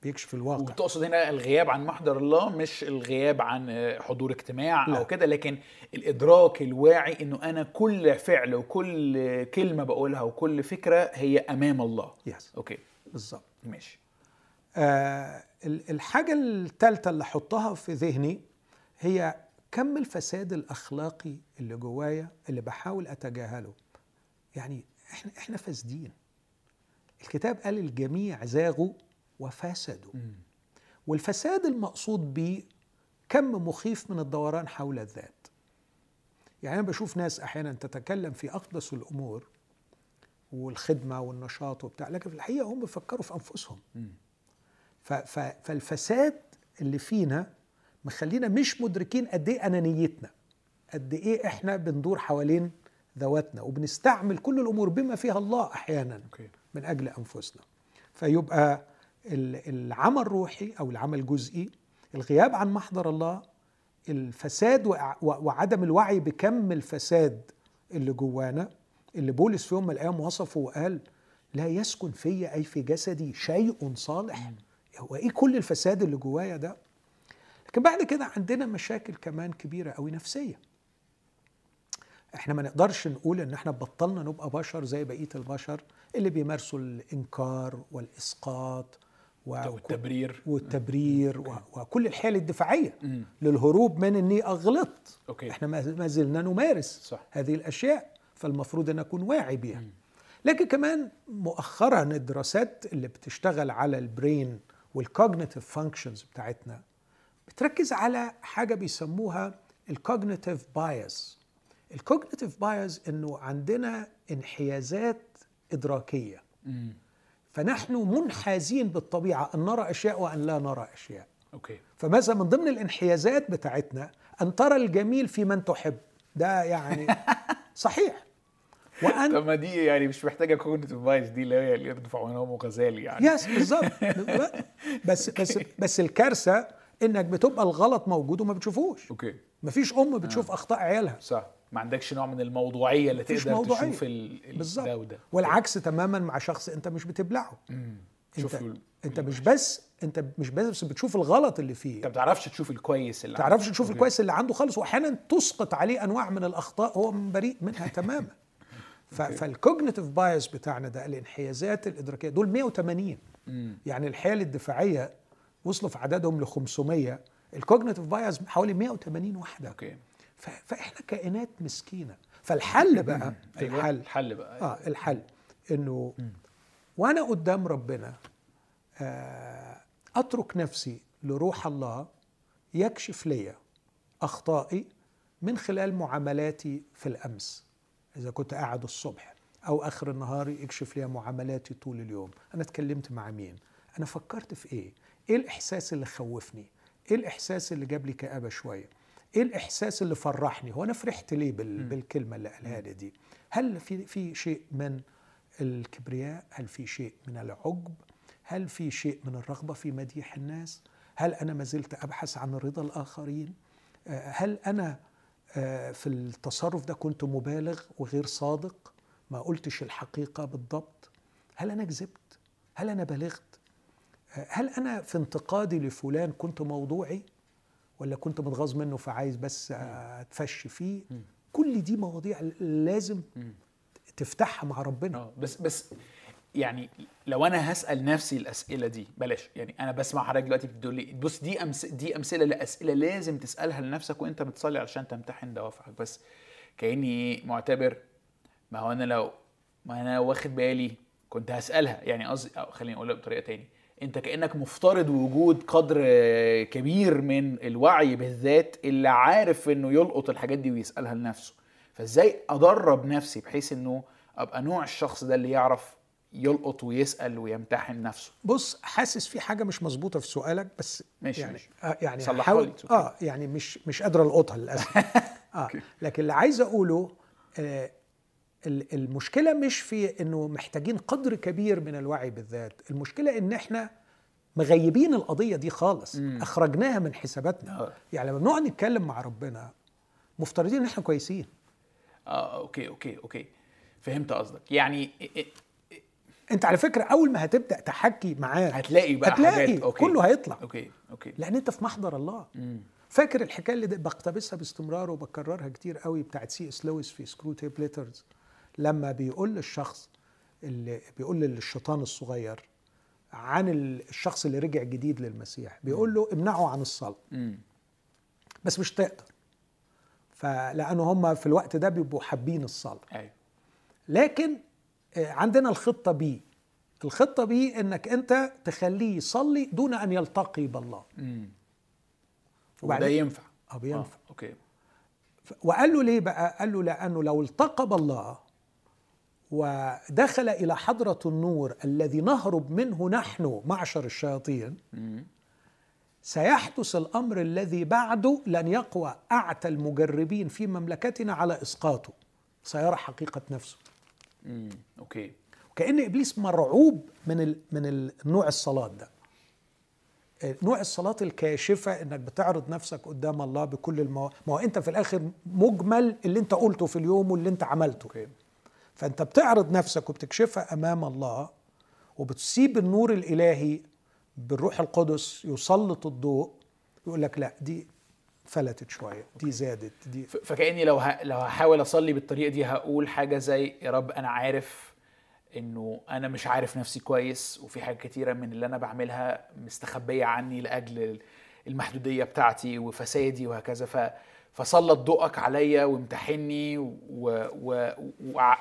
بيكشف الواقع. وتقصد هنا الغياب عن محضر الله مش الغياب عن حضور اجتماع لا. أو كده لكن الإدراك الواعي إنه أنا كل فعل وكل كلمة بقولها وكل فكرة هي أمام الله. yes okay. بالظبط. ماشي. آه ال- الحاجة الثالثة اللي أحطها في ذهني هي كم الفساد الأخلاقي اللي جوايا اللي بحاول أتجاهله. يعني إحنا إحنا فاسدين. الكتاب قال الجميع زاغوا وفسدوا والفساد المقصود به كم مخيف من الدوران حول الذات. يعني أنا بشوف ناس أحيانا تتكلم في أقدس الأمور والخدمة والنشاط وبتاع لكن في الحقيقة هم بيفكروا في أنفسهم. فالفساد اللي فينا مخلينا مش مدركين قد إيه أنانيتنا قد إيه إحنا بندور حوالين ذواتنا وبنستعمل كل الأمور بما فيها الله أحيانا من أجل أنفسنا. فيبقى ال- العمل الروحي أو العمل الجزئي الغياب عن محضر الله الفساد وعدم الوعي بكم الفساد اللي جوانا اللي بولس في يوم من الأيام وصفه وقال لا يسكن في أي في جسدي شيء صالح. هو إيه كل الفساد اللي جوايا ده؟ لكن بعد كده عندنا مشاكل كمان كبيرة قوي نفسية. إحنا ما نقدرش نقول إن إحنا بطلنا نبقى بشر زي بقية البشر اللي بيمارسوا الإنكار والإسقاط والتبرير. والتبرير و- وكل الحيل الدفاعية مم. للهروب من إني أغلط. okay. إحنا ما زلنا نمارس صح. هذه الأشياء فالمفروض أن اكون واعي بيها لكن كمان مؤخرا الدراسات اللي بتشتغل على ال brain وال cognitive functions بتاعتنا بتركز على حاجة بيسموها ال cognitive bias ال cognitive bias إنه عندنا انحيازات إدراكية. مم. فنحن منحازين بالطبيعة أن نرى أشياء وأن لا نرى أشياء. okay. فمثلا من ضمن الانحيازات بتاعتنا أن ترى الجميل في من تحب. ده يعني صحيح. وأن طب ما دي يعني مش محتاجة cognitive bias دي اللي هي اللي يرفع عنهم وغزالي يعني. yes بالظبط. بس بس بس الكارثة إنك بتبقى الغلط موجود وما بتشوفوش. okay. مفيش أم بتشوف أخطاء عيالها. صح. ما عندكش نوع من الموضوعية اللي تقدر موضوعية. تشوف ال- ال- بالظبط ده وده والعكس تماما مع شخص انت مش بتبلعه مم. انت ال- انت مش بس انت مش بس بتشوف الغلط اللي فيه انت ما بتعرفش تشوف الكويس اللي تعرفش عنده. تشوف okay. الكويس اللي عنده خالص واحيانا تسقط عليه انواع من الاخطاء هو بريء منها تماما فال cognitive bias بتاعنا ده الانحيازات الإدراكية دول 180 مم. يعني الحيل الدفاعية وصلوا في عددهم ل 500 ال cognitive bias حوالي 180 وحدة okay فاحنا كائنات مسكينة. فالحل بقى أيوة. الحل. الحل بقى. آه الحل إنه وأنا قدام ربنا آه أترك نفسي لروح الله يكشف لي أخطائي من خلال معاملاتي في الأمس. إذا كنت قاعد الصبح أو آخر النهار يكشف لي معاملاتي طول اليوم. أنا اتكلمت مع مين؟ أنا فكرت في إيه؟ إيه الإحساس اللي خوفني؟ إيه الإحساس اللي جاب لي كآبة شوية؟ إيه الإحساس اللي فرحني؟ هو أنا فرحت ليه بال... بالكلمة اللي قالها لي دي؟ هل في في شيء من الكبرياء؟ هل في شيء من العجب؟ هل في شيء من الرغبة في مديح الناس؟ هل أنا ما زلت أبحث عن رضا الآخرين؟ آه، هل أنا آه، في التصرف ده كنت مبالغ وغير صادق؟ ما قلتش الحقيقة بالضبط؟ هل أنا كذبت؟ هل أنا بلغت؟ آه، هل أنا في انتقادي لفلان كنت موضوعي؟ ولا كنت متغاظ منه فعايز بس اتفشي فيه؟ كل دي مواضيع لازم تفتحها مع ربنا. آه بس بس يعني لو أنا هسأل نفسي الأسئلة دي بلاش. يعني أنا بسمع حضرتك دلوقتي بتقول لي بص دي أمس دي أمثلة لأسئلة لازم تسألها لنفسك وانت بتصلي علشان تمتحن دوافعك. بس كأني معتبر ما هو أنا لو ما أنا واخد بالي كنت هسألها. يعني قصدي خليني أقولها بطريقة تاني. انت كأنك مفترض وجود قدر آه، كبير من الوعي بالذات اللي عارف انه يلقط الحاجات دي ويسألها لنفسه فازاي أدرب نفسي بحيث انه أبقى نوع الشخص ده اللي يعرف يلقط ويسأل ويمتحن نفسه بص حاسس في حاجة مش مظبوطة في سؤالك بس ماشي، يعني ماشي. آه يعني okay. آه يعني مش مش قادر ألقطها للأسف آه لكن اللي عايز أقوله آه ال- المشكلة مش في إنه محتاجين قدر كبير من الوعي بالذات المشكلة إن إحنا مغيبين القضية دي خالص أخرجناها من حساباتنا. آه. يعني لما بنقعد نتكلم مع ربنا مفترضين إن إحنا كويسين. آه okay okay okay. فهمت قصدك. يعني إ- إ- أنت على فكرة أول ما هتبدأ تحكي معاه هتلاقي بقى هتلاقي حاجات. okay. كله هيطلع. okay okay. لأن أنت في محضر الله. مم. فاكر الحكاية اللي بقتبسها باستمرار وبكررها كتير قوي بتاعت سي إس لويس في Screwtape Letters؟ لما بيقول للشخص اللي بيقول للشيطان الصغير عن الشخص اللي رجع جديد للمسيح بيقول له امنعه عن الصلاه. مم. بس مش تقدر. فلأنه هم في الوقت ده بيبقوا حابين الصلاه. أيوه. لكن آه، عندنا الخطة B الخطة B إنك أنت تخليه يصلي دون أن يلتقي بالله. وده ينفع. آه بينفع. آه. okay. وقال له ليه بقى؟ قال له لأنه لو التقى بالله ودخل إلى حضرة النور الذي نهرب منه نحن معشر الشياطين. سيحدث الأمر الذي بعده لن يقوى أعتى المجربين في مملكتنا على إسقاطه. سيرى حقيقة نفسه. مم. okay. وكأن إبليس مرعوب من ال من النوع الصلاة ده. نوع الصلاة الكاشفة إنك بتعرض نفسك قدام الله بكل المو... ما هو أنت في الآخر مجمل اللي أنت قلته في اليوم واللي أنت عملته. أوكي. فأنت بتعرض نفسك وبتكشفها أمام الله وبتسيب النور الإلهي بالروح القدس يسلط الضوء يقول لك لا دي فلتت شوية دي زادت دي فكأني لو ه... لو هحاول أصلي بالطريقة دي هقول حاجة زي يا رب أنا عارف إنه أنا مش عارف نفسي كويس وفي حاجات كتيرة من اللي أنا بعملها مستخبية عني لأجل المحدودية بتاعتي وفسادي وهكذا ف فسلط ضوءك عليا وامتحني و... و... و...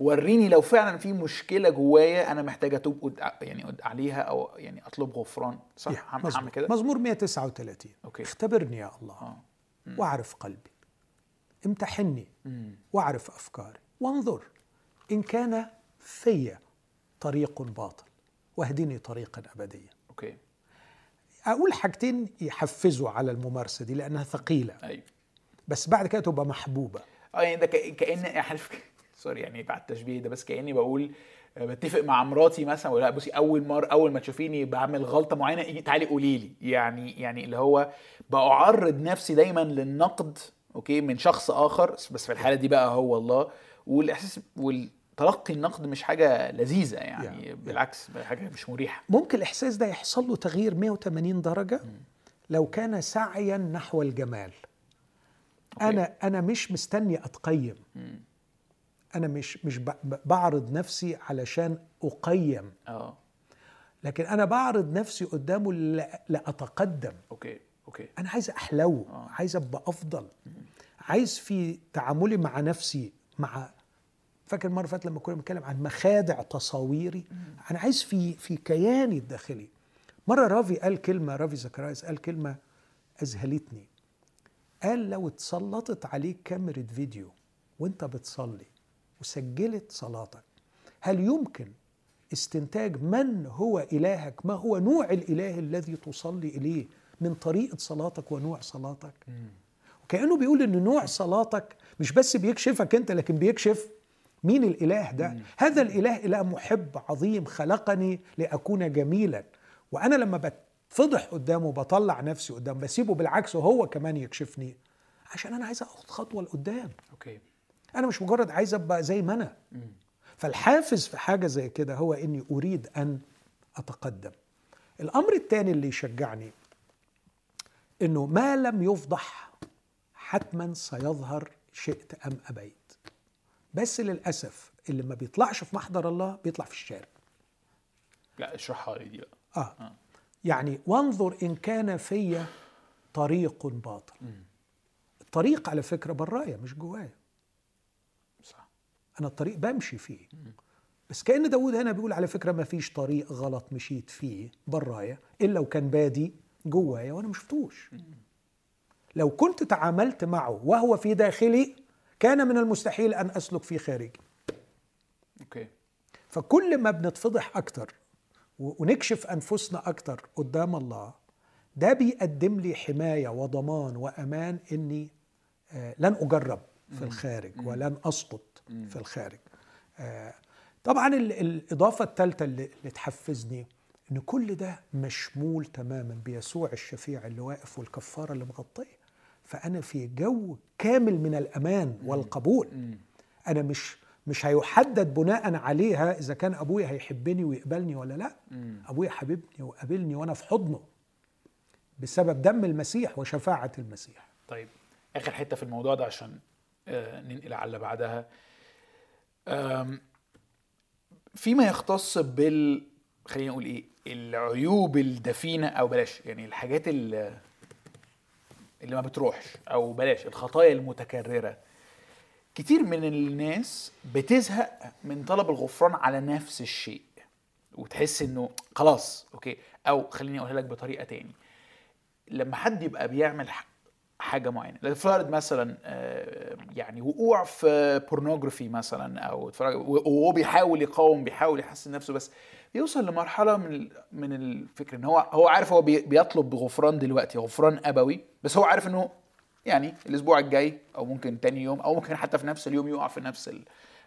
وريني لو فعلا في مشكلة جوايا أنا محتاج أتوب. يعني عليها أو يعني اطلب غفران صح؟ هعمل مزمور. كده؟ مزمور 139 أوكي. اختبرني يا الله. آه. واعرف قلبي. امتحني. مم. واعرف أفكاري. وانظر. إن كان في طريق باطل. واهدني طريقا ابديا. okay. أقول حاجتين يحفزوا على الممارسة دي لأنها ثقيلة. أيوه. بس بعد كده تبقى محبوبة. آه يعني ده كأن عارف sorry يعني بعد التشبيه ده بس كأني بقول آه، بتفق مع مراتي مثلا ولا بصي أول مره أول ما تشوفيني بعمل غلطة معينة تعالي قولي لي. يعني يعني اللي هو بعرض نفسي دايما للنقد okay من شخص آخر بس في الحالة دي بقى هو الله والإحساس والتلقي النقد مش حاجة لذيذة يعني يا- بالعكس حاجة مش مريحة. ممكن الإحساس ده يحصل له تغيير 180 درجة؟ لو كان سعيا نحو الجمال. okay. أنا أنا مش مستني أتقيم. مم. أنا مش مش بعرض نفسي علشان أقيم. آه. لكن أنا بعرض نفسي قدامه لا- لأتقدم. okay okay. أنا عايز أحلو آه. عايز أبقى أفضل. عايز في تعاملي مع نفسي مع فاكر اللي فاتت لما كنا بنتكلم عن مخادع تصاويري؟ أنا عايز في في كياني الداخلي. مرة رافي قال كلمة رافي زكرايس قال كلمة أذهلتني. قال لو اتسلطت عليك كاميرا فيديو وانت بتصلي وسجلت صلاتك هل يمكن استنتاج من هو إلهك؟ ما هو نوع الإله الذي تصلي إليه؟ من طريقة صلاتك ونوع صلاتك؟ وكأنه بيقول إن نوع صلاتك مش بس بيكشفك أنت لكن بيكشف مين الإله ده؟ هذا الإله إله محب عظيم خلقني لأكون جميلا. وأنا لما بتفضح قدامه بطلع نفسي قدام بسيبه بالعكس وهو كمان يكشفني. عشان أنا عايز أخد خطوة لقدام. أوكي. أنا مش مجرد عايز أبقى زي ما أنا. فالحافز في حاجة زي كده هو إني أريد أن أتقدم. الأمر الثاني اللي يشجعني إنه ما لم يفضح حتما سيظهر شئت أم أبيت. بس للأسف اللي ما بيطلعش في محضر الله بيطلع في الشارع. لا اشرحها لي دي بقى. آه. آه. يعني وانظر إن كان في طريق باطل. الطريق على فكرة برايا مش جوايا. صح. أنا الطريق بمشي فيه. بس كأن داود هنا بيقول على فكرة ما فيش طريق غلط مشيت فيه برايا إلا وكان بادي جوايا وأنا ما شفتوش. لو كنت تعاملت معه وهو في داخلي كان من المستحيل أن أسلك في خارجي. okay. فكل ما بنتفضح أكتر و- ونكشف أنفسنا أكتر قدام الله ده بيقدم لي حماية وضمان وأمان إني آه، لن أجرب في الخارج ولن أسقط في الخارج. آه، طبعا ال- الإضافة الثالثه اللي اللي تحفزني إن كل ده مشمول تماما بيسوع الشفيع اللي واقف والكفارة اللي مغطيه. فأنا في جو كامل من الأمان والقبول. أنا مش مش هيحدد بناء عليها إذا كان أبويا هيحبني ويقبلني ولا لأ. مم. أبويا حبيبني وقابلني وأنا في حضنه بسبب دم المسيح وشفاعة المسيح. طيب آخر حتة في الموضوع ده عشان آه، ننقل على اللي بعدها. فيما يختص بال خلينا نقول إيه العيوب الدفينة أو بلاش يعني الحاجات اللي اللي ما بتروحش أو بلاش الخطايا المتكررة. كتير من الناس بتزهق من طلب الغفران على نفس الشيء وتحس إنه خلاص okay. أو خليني أقولها لك بطريقة تاني. لما حد يبقى بيعمل حاجة معينة لنفترض مثلا آه، يعني وقوع في pornography مثلا أو وهو بيحاول يقاوم بيحاول يحسن نفسه بس بيوصل لمرحلة من من الفكر إن هو هو عارف هو بي- بيطلب بغفران دلوقتي غفران أبوي بس هو عارف إنه يعني الأسبوع الجاي أو ممكن تاني يوم أو ممكن حتى في نفس اليوم يقع في نفس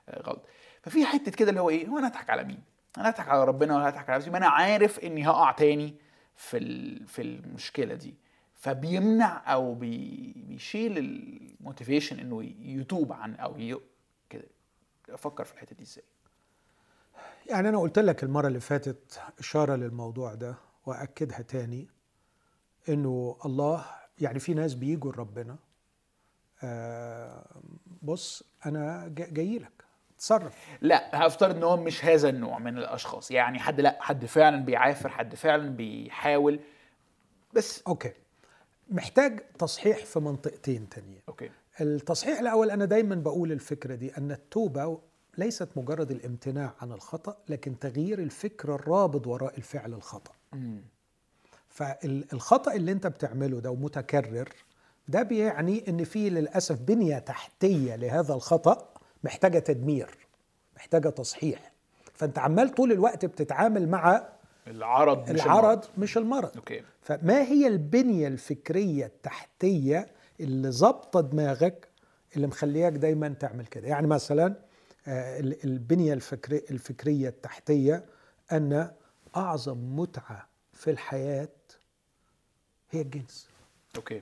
الغلط ففي حتة كده اللي هو إيه هو أنا اضحك على مين؟ أنا اضحك على ربنا ولا هضحك على نفسي؟ ما أنا عارف إني هقع تاني في في المشكلة دي. فبيمنع أو بي بيشيل ال motivation إنه يتوب عن أو. كده. أفكر في الحتة دي إزاي؟ يعني أنا قلت لك المرة اللي فاتت إشارة للموضوع ده واكدها تاني إنه الله يعني في ناس بيجوا لربنا آه، بص أنا جا- جاي لك تصرف لا هفترض إن هو مش هذا النوع من الأشخاص. يعني حد لا حد فعلا بيعافر حد فعلا بيحاول بس okay. محتاج تصحيح في منطقتين تانية okay. التصحيح الأول أنا دايما بقول الفكرة دي أن التوبة ليست مجرد الامتناع عن الخطأ لكن تغيير الفكر الرابض وراء الفعل الخطأ. مم. فالخطا اللي انت بتعمله ده ومتكرر ده بيعني إن في للأسف بنية تحتية لهذا الخطأ محتاجة تدمير محتاجة تصحيح. فأنت عمال طول الوقت بتتعامل مع العرض مش العرض المرض. مش المرض. أوكي. فما هي البنية الفكرية التحتية اللي ظابطة دماغك اللي مخلياك دايما تعمل كده؟ يعني مثلا آه، ال- البنية الفكري الفكرية التحتية أن أعظم متعة في الحياة هي الجنس. okay.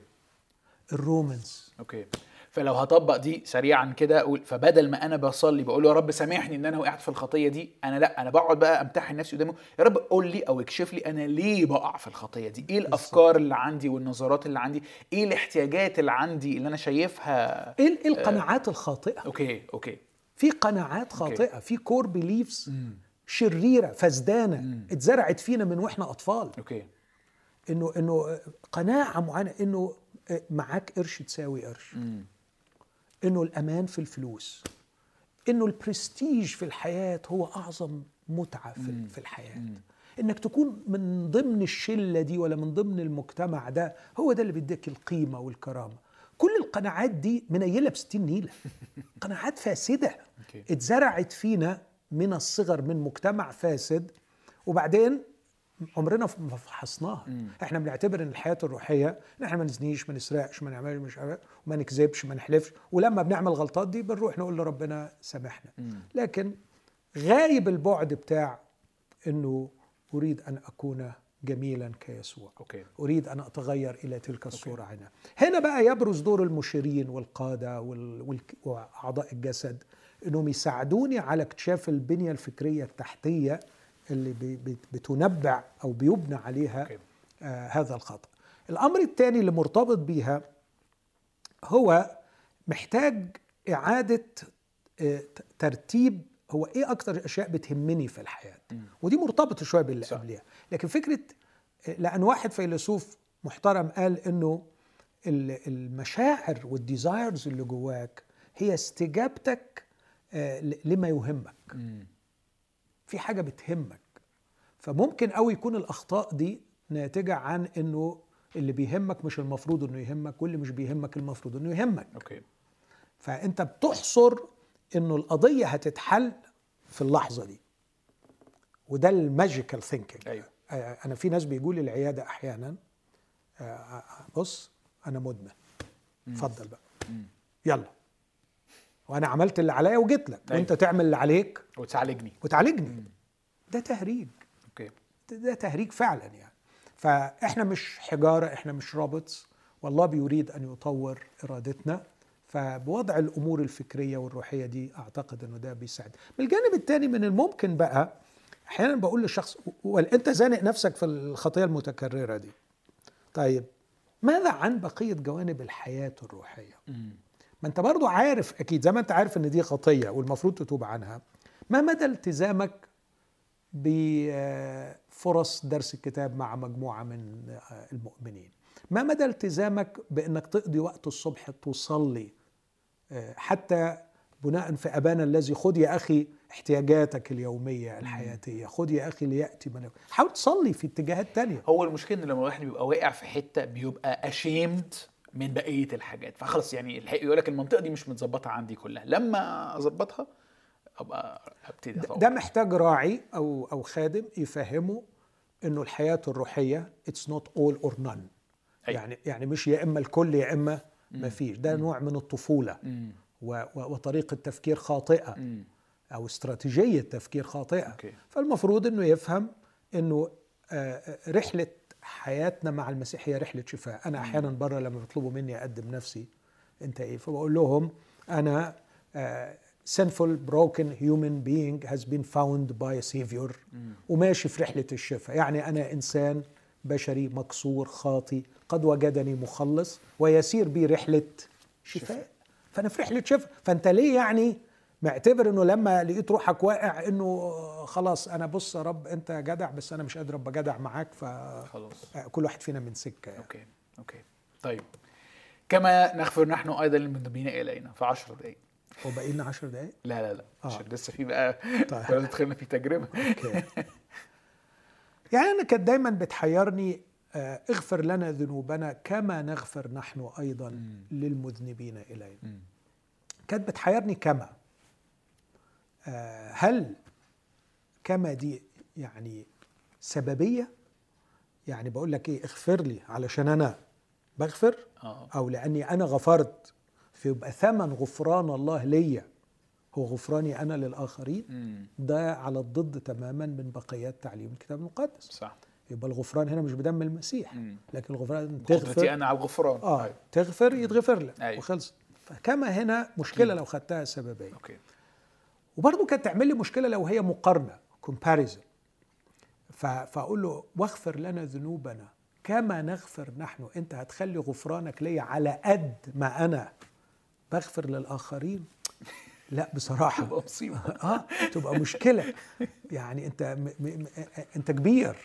ال romance. okay. فلو هطبق دي سريعا كده أقول فبدل ما أنا بصلي بقول يا رب سامحني إن أنا وقعت في الخطية دي أنا لأ أنا بقعد بقى أمتحن نفسي قدامه. يا رب قول لي أو اكشف لي أنا ليه بقع في الخطية دي؟ إيه الأفكار اللي عندي والنظرات اللي عندي؟ إيه الاحتياجات اللي عندي اللي أنا شايفها؟ إيه إيه القناعات الخاطئة؟ okay okay. في قناعات خاطئة في core beliefs شريرة فسدانة اتزرعت فينا من وإحنا أطفال. okay. إنه إنه قناعة معينة إنه معاك قرش تساوي قرش. إنه الأمان في الفلوس. إنه البرستيج في الحياة هو أعظم متعة في, في الحياة. إنك تكون من ضمن الشلة دي ولا من ضمن المجتمع ده هو ده اللي بيديك القيمة والكرامة. كل القناعات دي منيلة بستين نيلة. قناعات فاسدة. اتزرعت فينا من الصغر من مجتمع فاسد وبعدين عمرنا ما فحصناها. إحنا بنعتبر إن الحياة الروحية ان إحنا ما نزنيش ما نسرقش ما نعملش مش عارف وما نكذبش ما نحلفش. ولما بنعمل غلطات دي بنروح نقول لربنا سامحنا. لكن غايب البعد بتاع إنه أريد أن أكون جميلا كيسوع. okay. أريد أن أتغير إلى تلك الصورة عينها هنا بقى يبرز دور المشيرين والقادة وال... وال... وأعضاء الجسد إنهم يساعدوني على اكتشاف البنية الفكرية التحتية اللي بتنبع أو بيبنى عليها okay. آه هذا الخطا الأمر الثاني اللي مرتبط بيها هو محتاج إعادة آه، ترتيب هو إيه أكتر الاشياء بتهمني في الحياة؟ ودي مرتبطة شوية باللي. قبلها لكن فكرة لأن واحد فيلسوف محترم قال إنه ال- المشاعر وال desires اللي جواك هي استجابتك آه، لما يهمك. في حاجة بتهمك. فممكن قوي يكون الأخطاء دي ناتجة عن إنه اللي بيهمك مش المفروض إنه يهمك واللي مش بيهمك المفروض إنه يهمك. okay. فأنت بتحصر إنه القضية هتتحل في اللحظة دي. وده ال magical thinking أيوه. أنا في ناس بيجوا لي العيادة أحيانا آه، بص أنا مدمن. اتفضل بقى. مم. يلا. وأنا عملت اللي عليا وجيت لك. أيوة. وأنت تعمل اللي عليك. وتعالجني. وتعالجني. ده تهريج. okay. ده- ده تهريج فعلا يعني. فإحنا مش حجارة إحنا مش robots والله بيريد أن يطور إرادتنا. فبوضع الأمور الفكرية والروحية دي أعتقد إنه ده بيساعد. من الجانب الثاني من الممكن بقى أحيانا بقول للشخص أنت زانق نفسك في الخطية المتكررة دي. طيب ماذا عن بقية جوانب الحياة الروحية؟ ما أنت برضو عارف أكيد زي ما أنت عارف إن دي خطية والمفروض تتوب عنها. ما مدى التزامك بفرص درس الكتاب مع مجموعة من المؤمنين؟ ما مدى التزامك بإنك تقضي وقت الصبح تصلي حتى بناء في أبانا الذي خذ يا أخي احتياجاتك اليومية الحياتية خذ يا أخي ليأتي من حاول تصلي في اتجاهات تانية. هو المشكلة إن لما الواحد بيبقى واقع في حتة بيبقى اشيمد من بقية الحاجات. فخلاص يعني يقول لك المنطقة دي مش متظبطة عندي كلها. لما أظبطها أبقى أبتدي ده محتاج راعي أو أو خادم يفهمه إنه الحياة الروحية it's not all or none يعني يعني مش يا إما الكل يا إما ما فيش. ده نوع من الطفولة. وطريقة تفكير خاطئة. أو استراتيجية تفكير خاطئة. okay. فالمفروض إنه يفهم إنه رحلة حياتنا مع المسيح هي رحلة شفاء. أنا أحيانا بره لما بيطلبوا مني أقدم نفسي أنت إيه؟ فبقول لهم أنا sinful broken human being has been found by a savior. وماشي في رحلة الشفاء. يعني أنا إنسان بشري مكسور خاطي. قد وجدني مخلص ويسير بي رحلة شفاء. فأنا في رحلة شفاء. فأنت ليه يعني معتبر إنه لما لقيت روحك واقع إنه خلاص أنا بص يا رب أنت جدع بس أنا مش قادر أبقى جدع معاك ف خلاص. كل واحد فينا من سكة يعني. أوكي. أوكي. طيب. كما نغفر نحن أيضا للمذنبين إلينا في 10 دقائق هو باقي لنا 10 دقائق؟ لا لا لا. آه. عشان لسه في بقى طيب. دخلنا في تجربة. أوكي. يعني أنا كانت دايما بتحيرني اغفر لنا ذنوبنا كما نغفر نحن أيضا م. للمذنبين إلينا. كانت بتحيرني كما. هل كما دي يعني سببية؟ يعني بقول لك إيه اغفر لي علشان أنا بغفر أو لأني أنا غفرت؟ فيبقى ثمن غفران الله ليا. هو غفراني أنا للآخرين؟ ده على الضد تماما من بقيات تعليم الكتاب المقدس. صح. يبقى الغفران هنا مش بدم المسيح. لكن الغفران تغفر أنا على الغفران. آه أيوه. تغفر يتغفر لك أيوه. وخلص. فكما هنا مشكلة لو خدتها سببية. okay. وبرضه كانت تعمل لي مشكلة لو هي مقارنة comparison فأقول له واغفر لنا ذنوبنا. كما نغفر نحن أنت هتخلي غفرانك ليا على قد ما أنا بغفر للآخرين؟ لا بصراحة. تبقى مصيبة. آه تبقى مشكلة. يعني أنت م م أنت كبير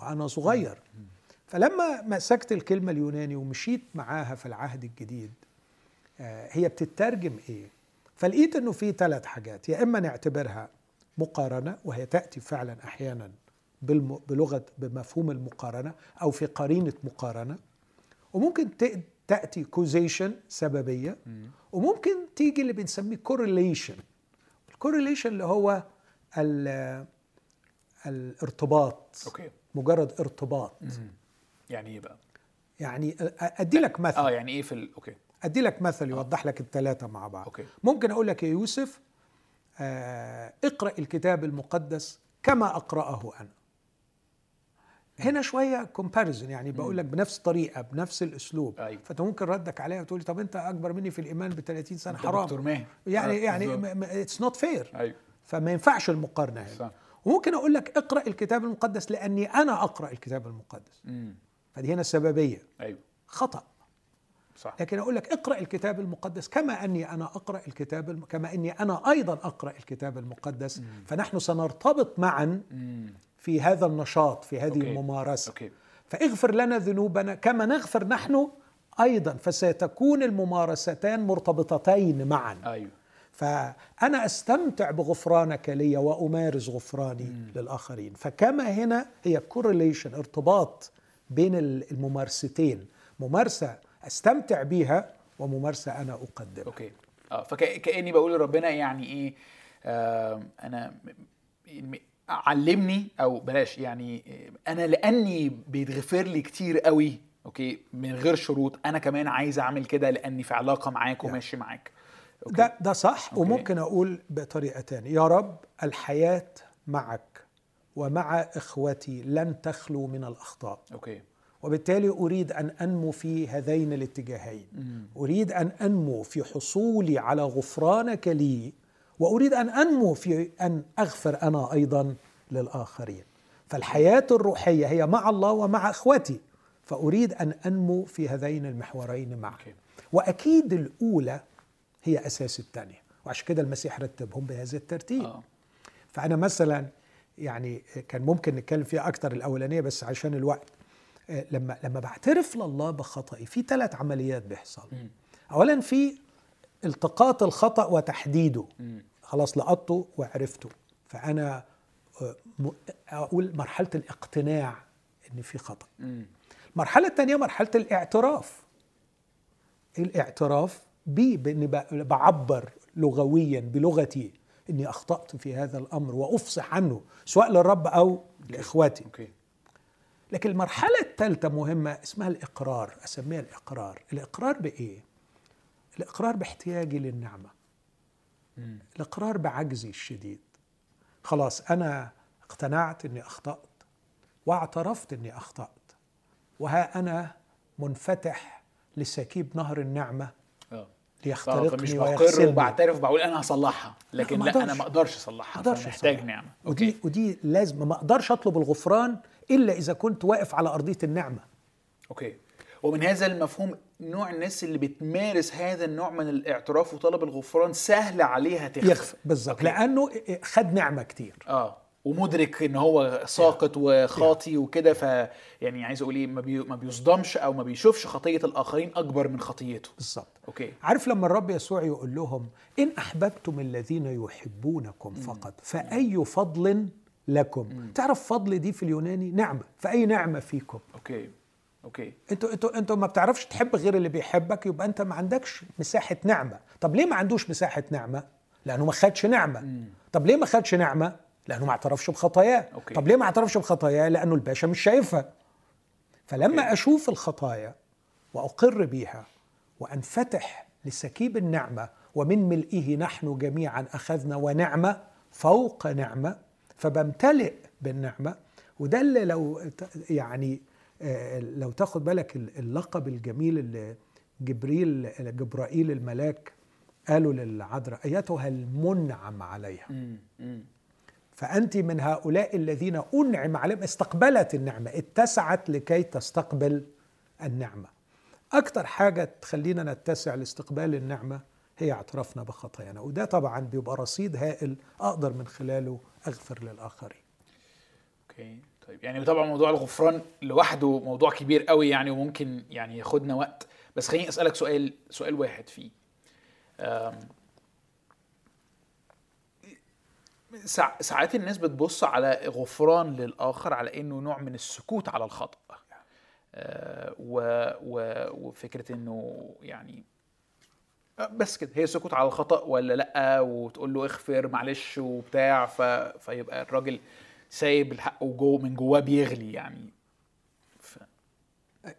وأنا صغير. فلما مسكت الكلمة اليوناني ومشيت معاها في العهد الجديد آه هي بتترجم إيه؟ فلقيت إنه في ثلاث حاجات. يا إما نعتبرها مقارنة وهي تأتي فعلا أحيانا بلغة بمفهوم المقارنة أو في قرينة مقارنة وممكن تأتي causation سببية وممكن تيجي اللي بنسميه correlation ال correlation اللي هو الارتباط okay. مجرد ارتباط. يعني إيه بقى؟ يعني أدي لك مثل. آه يعني إيه في ال... okay. أدي لك مثل يوضح لك الثلاثه مع بعض. okay. ممكن أقول لك يا يوسف آه اقرأ الكتاب المقدس كما أقرأه أنا. هنا شوية comparison يعني بقول لك بنفس الطريقة بنفس الأسلوب. أيوة. فأنت ممكن ردك عليها وتقول لي طب أنت أكبر مني في الإيمان ب 30 سنه حرام. دكتور ماهر. يعني يعني it's not fair فما ينفعش المقارنة هنا. صح. وممكن أقول لك اقرأ الكتاب المقدس لأني أنا أقرأ الكتاب المقدس. مم. فدي هنا السببية. أيوه. خطأ. صح. لكن أقول لك اقرأ الكتاب المقدس كما أني أنا أقرأ الكتاب الم... كما أني أنا أيضا أقرأ الكتاب المقدس. مم. فنحن سنرتبط معا مم. في هذا النشاط في هذه okay. الممارسة. okay. فاغفر لنا ذنوبنا كما نغفر نحن أيضا فستكون الممارستان مرتبطتين معا. أيوه. فأنا أستمتع بغفرانك لي وأمارس غفراني مم. للآخرين. فكما هنا هي correlation ارتباط بين الممارستين. ممارسة أستمتع بيها وممارسة أنا أقدمها. okay. آه فكأني بقول لربنا يعني إيه آه أنا علمني أو بلاش يعني أنا لأني بيتغفر لي كتير قوي okay من غير شروط أنا كمان عايز أعمل كده لأني في علاقة معاك وماشي معاك. okay. ده ده صح okay. وممكن أقول بطريقة تانية. يا رب الحياة معك ومع إخوتي لن تخلو من الأخطاء. okay. وبالتالي أريد أن أنمو في هذين الاتجاهين. أريد أن أنمو في حصولي على غفرانك لي وأريد أن أنمو في أن أغفر أنا أيضا للآخرين. فالحياة الروحية هي مع الله ومع اخوتي فأريد أن أنمو في هذين المحورين معا. وأكيد الأولى هي أساس الثانية. وعشان كده المسيح رتبهم بهذا الترتيب. آه. فأنا مثلا يعني كان ممكن نتكلم فيها أكتر الأولانية بس عشان الوقت آه، لما لما بعترف لله بخطئي في ثلاث عمليات بيحصل. اولا في التقاط الخطأ وتحديده. خلاص لقطته وعرفته. فأنا آه، أقول مرحلة الاقتناع إن في خطأ. المرحلة الثانية مرحلة الاعتراف. الاعتراف بي باني بعبر لغويا بلغتي إني أخطأت في هذا الأمر وأفصح عنه سواء للرب أو لإخواتي. أوكي. لكن المرحلة الثالثه مهمة اسمها الإقرار. أسميها الإقرار. الإقرار بإيه؟ الإقرار باحتياجي للنعمة. مم. الإقرار بعجزي الشديد. خلاص أنا اقتنعت إني أخطأت واعترفت إني أخطأت. وها أنا منفتح لسكيب نهر النعمة أوه. ليخترقني مش بقر وبعترف وبقول أنا هصلحها لكن لا, لا أنا ما أقدرش أصلحها ما أقدرش محتاج نعمة. ودي okay. ودي لازم ما أقدرش أطلب الغفران إلا إذا كنت واقف على أرضية النعمة. okay. ومن هذا المفهوم نوع الناس اللي بتمارس هذا النوع من الاعتراف وطلب الغفران سهل عليها تخفى يخفى بالظبط. لأنه خد نعمة كتير. آه. ومدرك إن هو ساقط وخاطي وكده ف يعني عايز أقول إيه ما, بي... ما بيصدمش أو ما بيشوفش خطية الآخرين أكبر من خطيته. بالظبط. okay. عارف لما الرب يسوع يقول لهم إن أحببتم الذين يحبونكم فقط فأي فضل لكم؟ مم. تعرف فضل دي في اليوناني؟ نعمة. فأي نعمة فيكم؟ okay. okay. أنتوا أنتوا أنتوا ما بتعرفش تحب غير اللي بيحبك يبقى انت ما عندكش مساحة نعمة. طب ليه ما عندوش مساحة نعمة؟ لأنه ما خدش نعمة. مم. طب ليه ما خدش نعمة؟ لأنه ما اعترفش بخطاياه. طب ليه ما اعترفش بخطاياه؟ لأنه الباشا مش شايفها. فلما okay. أشوف الخطايا وأقر بيها وأنفتح لسكيب النعمة ومن ملئه نحن جميعا أخذنا ونعمة فوق نعمة فبمتلئ بالنعمة. وده اللي لو يعني لو تاخد بالك اللقب الجميل اللي جبريل جبرائيل الملاك قالوا للعذراء أيتها المنعم عليها. فأنت من هؤلاء الذين أنعم عليهم استقبلت النعمة اتسعت لكي تستقبل النعمة. أكثر حاجة تخلينا نتسع لاستقبال النعمة هي اعترافنا بخطايانا وده طبعا بيبقى رصيد هائل أقدر من خلاله أغفر للآخرين. أوكي. طيب يعني طبعا موضوع الغفران لوحده موضوع كبير قوي يعني وممكن يعني ياخدنا وقت. بس خليني أسألك سؤال سؤال واحد فيه. ساعات الناس بتبص على غفران للآخر على إنه نوع من السكوت على الخطأ. آه و و وفكرة إنه يعني آه، بس كده. هي سكوت على الخطأ ولا لأ؟ وتقول له اغفر معلش وبتاع ف... فيبقى الراجل سايب الحق وجوه من جواه بيغلي يعني. ف...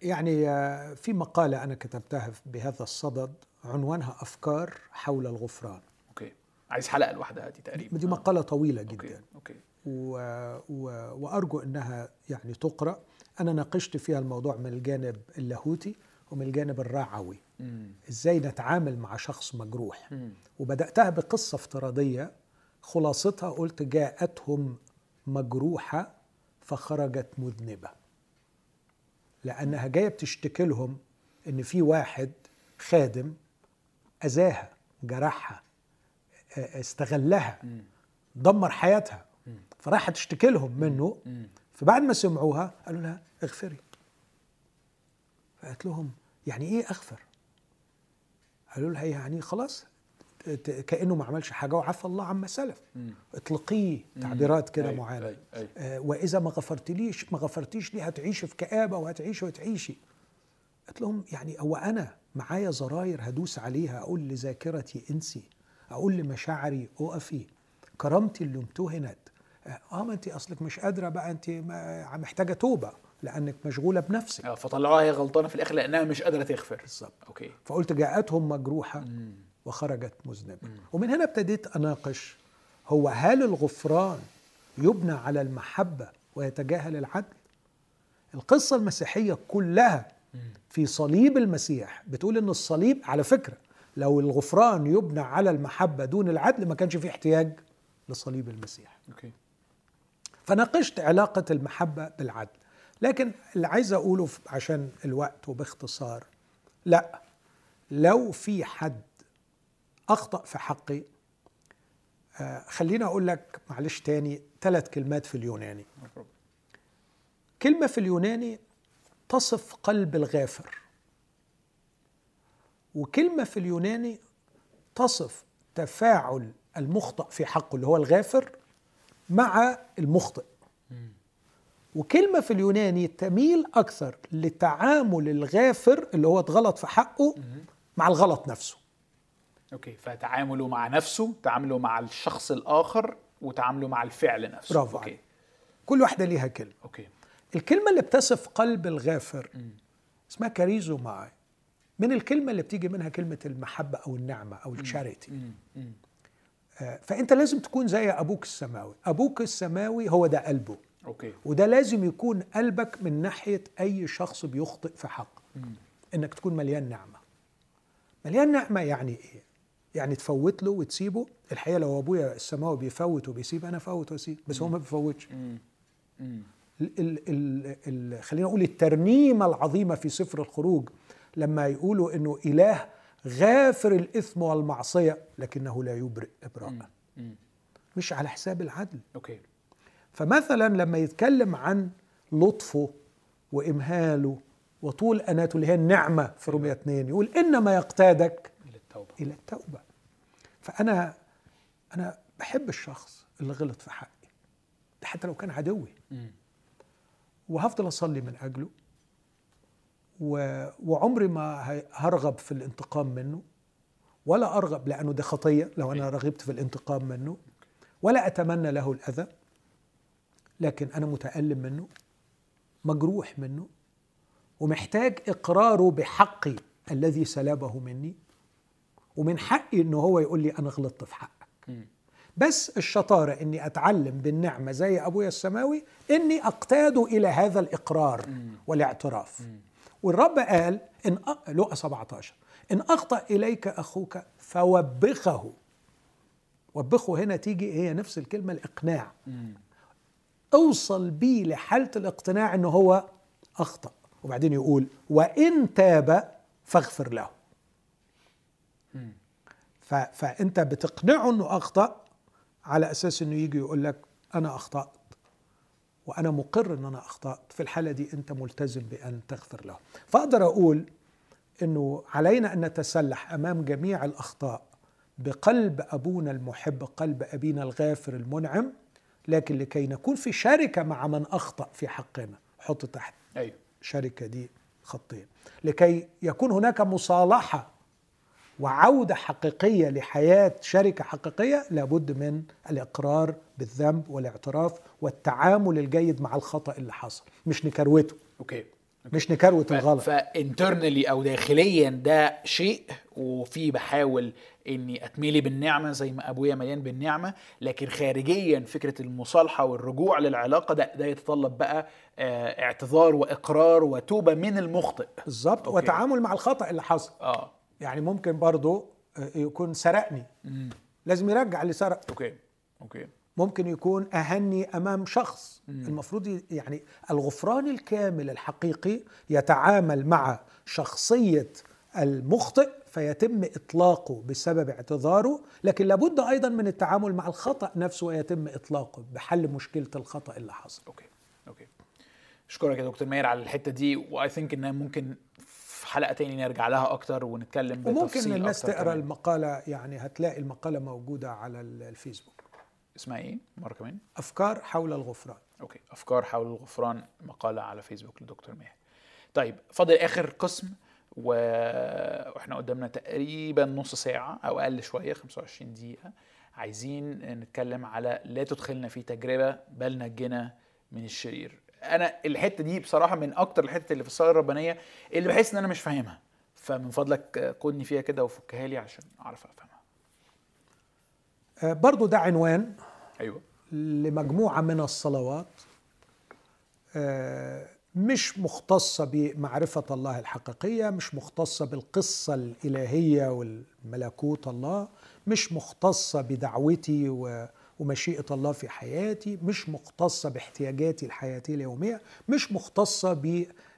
يعني آه، في مقالة أنا كتبتها بهذا الصدد عنوانها أفكار حول الغفران. عايز حلقة لوحدها دي تقريبا. دي مقالة طويلة جدا. okay, okay. و... و... وأرجو إنها يعني تقرأ. أنا ناقشت فيها الموضوع من الجانب اللاهوتي ومن الجانب الرعوي. مم. إزاي نتعامل مع شخص مجروح. مم. وبدأتها بقصة افتراضية خلاصتها قلت جاءتهم مجروحة فخرجت مذنبة. لأنها جاية بتشتكي لهم إن في واحد خادم أذاها جرحها استغلها دمر حياتها. فراحت تشتكي لهم منه. فبعد ما سمعوها قالوا لها اغفري. فقالت لهم يعني إيه أغفر؟ قالوا لها يعني خلاص كأنه ما عملش حاجة وعفى الله عما سلف. اطلقيه تعبيرات كده معينة. آه وإذا ما غفرتليش ما غفرتيش لي هتعيشي في كآبة وهتعيشي وتعيشي. قلت لهم يعني هو أنا معايا زراير هدوس عليها أقول لذاكرتي إنسي أقول لمشاعري أقفي كرامتي اللي امتهنت. آه ما انت أصلك مش قادرة بقى انت محتاجة توبة لأنك مشغولة بنفسك. آه فطلعوها هي غلطانة في الآخر لأنها مش قادرة تغفر. بالظبط. أوكي. فقلت جاءتهم مجروحة. مم. وخرجت مذنبة. ومن هنا ابتديت أناقش هو هل الغفران يبنى على المحبة ويتجاهل العدل؟ القصة المسيحية كلها في صليب المسيح بتقول إن الصليب على فكرة لو الغفران يبنى على المحبة دون العدل ما كانش فيه احتياج لصليب المسيح. أوكي. فناقشت علاقة المحبة بالعدل. لكن اللي عايز أقوله عشان الوقت وباختصار لا لو في حد أخطأ في حقي. آه، خليني أقول لك معلش تاني ثلاث كلمات في اليوناني. كلمة في اليوناني تصف قلب الغافر. وكلمة في اليوناني تصف تفاعل المخطئ في حقه اللي هو الغافر مع المخطئ. وكلمة في اليوناني تميل أكثر لتعامل الغافر اللي هو اتغلط في حقه مع الغلط نفسه. أوكي فتعامله مع نفسه تعامله مع الشخص الآخر وتعامله مع الفعل نفسه. برافو عليك. كل واحدة ليها كلمة. okay. الكلمة اللي بتصف قلب الغافر اسمها كاريزوماي من الكلمة اللي بتيجي منها كلمة المحبة أو النعمة أو ال charity. آه، فأنت لازم تكون زي أبوك السماوي. أبوك السماوي هو ده قلبه. okay. وده لازم يكون قلبك من ناحية أي شخص بيخطئ في حقه. إنك تكون مليان نعمة. مليان نعمة يعني إيه؟ يعني تفوت له وتسيبه. الحقيقة لو أبويا السماوي بيفوت وبيسيب أنا أفوت وأسيب بس هو ما بيفوتش. ال ال ال خلينا نقول الترنيمة العظيمة في سفر الخروج لما يقولوا إنه إله غافر الإثم والمعصية لكنه لا يبرئ ابراء. مش على حساب العدل. okay. فمثلا لما يتكلم عن لطفه وإمهاله وطول أناته اللي هي النعمة في رومية 2 يقول إنما يقتادك إلى التوبة. إلى التوبة. فأنا أنا بحب الشخص اللي غلط في حقي ده حتى لو كان عدوي. وهفضل أصلي من أجله و... وعمري ما هرغب في الانتقام منه ولا أرغب لأنه ده خطية لو أنا رغبت في الانتقام منه ولا أتمنى له الأذى لكن أنا متألم منه مجروح منه ومحتاج إقراره بحقي الذي سلبه مني. ومن حقي إنه هو يقول لي أنا غلطت في حقك. بس الشطارة إني أتعلم بالنعمة زي أبويا السماوي إني أقتاد إلى هذا الإقرار والاعتراف. والرب قال إن أ... لقى 17 إن أخطأ إليك أخوك فوبخه. وبخه هنا تيجي هي نفس الكلمة الإقناع. مم. أوصل بيه لحالة الاقتناع إنه هو أخطأ. وبعدين يقول وإن تاب فاغفر له. فأنت بتقنعه إنه أخطأ على أساس إنه يجي يقول لك أنا أخطأت وأنا مقر إن أنا أخطأت. في الحالة دي أنت ملتزم بأن تغفر له. فأقدر أقول إنه علينا أن نتسلح أمام جميع الأخطاء بقلب أبونا المحب قلب أبينا الغافر المنعم لكن لكي نكون في شركة مع من أخطأ في حقنا. حط تحت أيوه. شركة دي خطين. لكي يكون هناك مصالحة وعودة حقيقية لحياة شركة حقيقية لابد من الإقرار بالذنب والاعتراف والتعامل الجيد مع الخطأ اللي حصل. مش نكروته. okay. مش نكروت الغلط. ف internally أو داخليا ده شيء وفي بحاول إني أتملي بالنعمة زي ما أبويا مليان بالنعمة لكن خارجيا فكرة المصالحة والرجوع للعلاقة ده ده يتطلب بقى آه، اعتذار وإقرار وتوبة من المخطئ. بالظبط. okay. وتعامل مع الخطأ اللي حصل. آه. يعني ممكن برضو آه، يكون سرقني. مم. لازم يرجع اللي سرق. okay okay. ممكن يكون أهانني أمام شخص. المفروض ي- يعني الغفران الكامل الحقيقي يتعامل مع شخصية المخطئ فيتم إطلاقه بسبب اعتذاره لكن لابد أيضا من التعامل مع الخطأ نفسه ويتم إطلاقه بحل مشكلة الخطأ اللي حصل. أوكي أوكي. أشكرك يا دكتور ماهر على الحتة دي و I think إن ممكن حلقة تاني نرجع لها أكتر ونتكلم وممكن بتفصيل الناس أكتر تقرأ كمان. المقالة يعني هتلاقي المقالة موجودة على ال- الفيسبوك. اسمها إيه مرة كمان. أفكار حول الغفران. okay أفكار حول الغفران مقالة على فيسبوك لدكتور ماهر طيب فاضل آخر قسم و... وإحنا قدامنا تقريبا نص ساعة أو أقل شوية 25 دقيقة. عايزين نتكلم على لا تدخلنا في تجربة بل نجنا من الشرير. أنا الحته دي بصراحه من أكتر الحتت اللي في الصلاه الربانيه اللي بحس ان أنا مش فاهمها. فمن فضلك قودني فيها كده وفكها لي عشان اعرف افهمها. آه، برضو ده عنوان أيوه. لمجموعة من الصلوات آه، مش مختصة بمعرفة الله الحقيقية مش مختصة بالقصة الإلهية والملكوت الله مش مختصة بدعوتي ومشيئة الله في حياتي مش مختصة باحتياجاتي الحياتية اليومية مش مختصة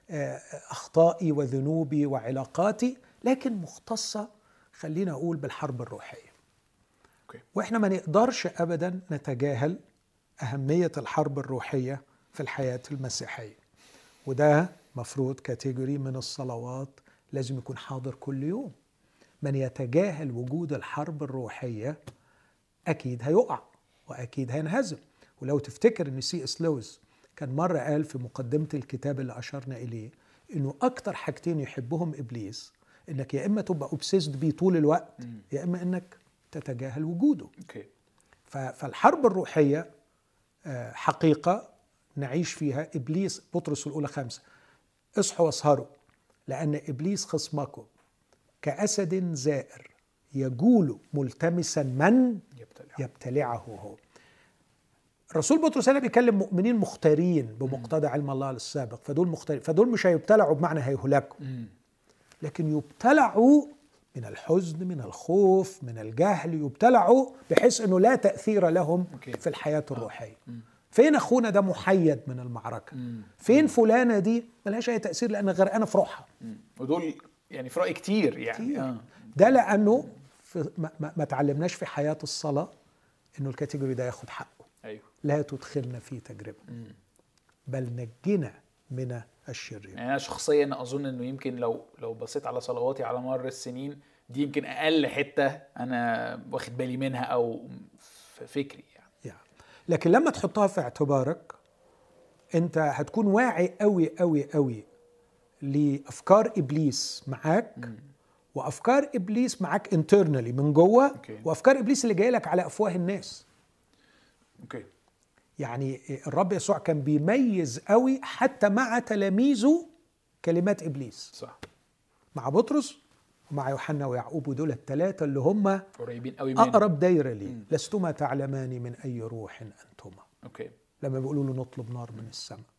بأخطائي وذنوبي وعلاقاتي لكن مختصة خلينا أقول بالحرب الروحية. وإحنا ما نقدرش أبدا نتجاهل أهمية الحرب الروحية في الحياة المسيحية. وده مفروض category من الصلوات لازم يكون حاضر كل يوم. من يتجاهل وجود الحرب الروحية أكيد هيقع. وأكيد هينهزم. ولو تفتكر أن سي إس لويس كان مرة قال في مقدمة الكتاب اللي أشرنا إليه إنه أكتر حاجتين يحبهم إبليس إنك يا إما تبقى أوبسيسد بيه طول الوقت يا إما إنك تتجاهل وجوده. okay. فالحرب الروحية آه، حقيقة نعيش فيها إبليس بطرس الأولى خمسة. اصحوا واسهروا لأن إبليس خصمكم كأسد زائر يجول ملتمسا من؟ يبتلعه هو. الرسول بطرس هنا بيكلم مؤمنين مختارين بمقتضى علم الله السابق. فدول مختارين فدول مش هيبتلعوا بمعنى هيهلكوا. لكن يبتلعوا من الحزن من الخوف من الجهل يبتلعوا بحيث إنه لا تأثير لهم في الحياة الروحية. فين أخونا ده محيد من المعركة؟ فين فلانة دي؟ ملهاش أي تأثير لأن غرقانه في روحها. ودول يعني في رأي كتير يعني. كتير. آه. ده لأنه في ما, ما, ما تعلمناش في حياة الصلاة إنه الكاتيجوري ده ياخد حقه أيوه لا تدخلنا في تجربة مم. بل نجنا من الشرير يعني أنا شخصيا أظن إنه يمكن لو لو بصيت على صلواتي على مر السنين دي يمكن أقل حتة أنا واخد بالي منها أو في فكري يعني. يعني. لكن لما تحطها في اعتبارك أنت هتكون واعي قوي قوي قوي لأفكار إبليس معاك م. وأفكار إبليس معاك انترنالي من جوه وأفكار إبليس اللي جاية لك على أفواه الناس. okay يعني الرب يسوع كان بيميز قوي حتى مع تلاميذه كلمات إبليس. صح. مع بطرس ومع يوحنا ويعقوب ودول الثلاثه اللي هم قريبين قوي منه أقرب دايرة ليه. لستما تعلمان من أي روح أنتما. okay لما بيقولوا له نطلب نار من السماء.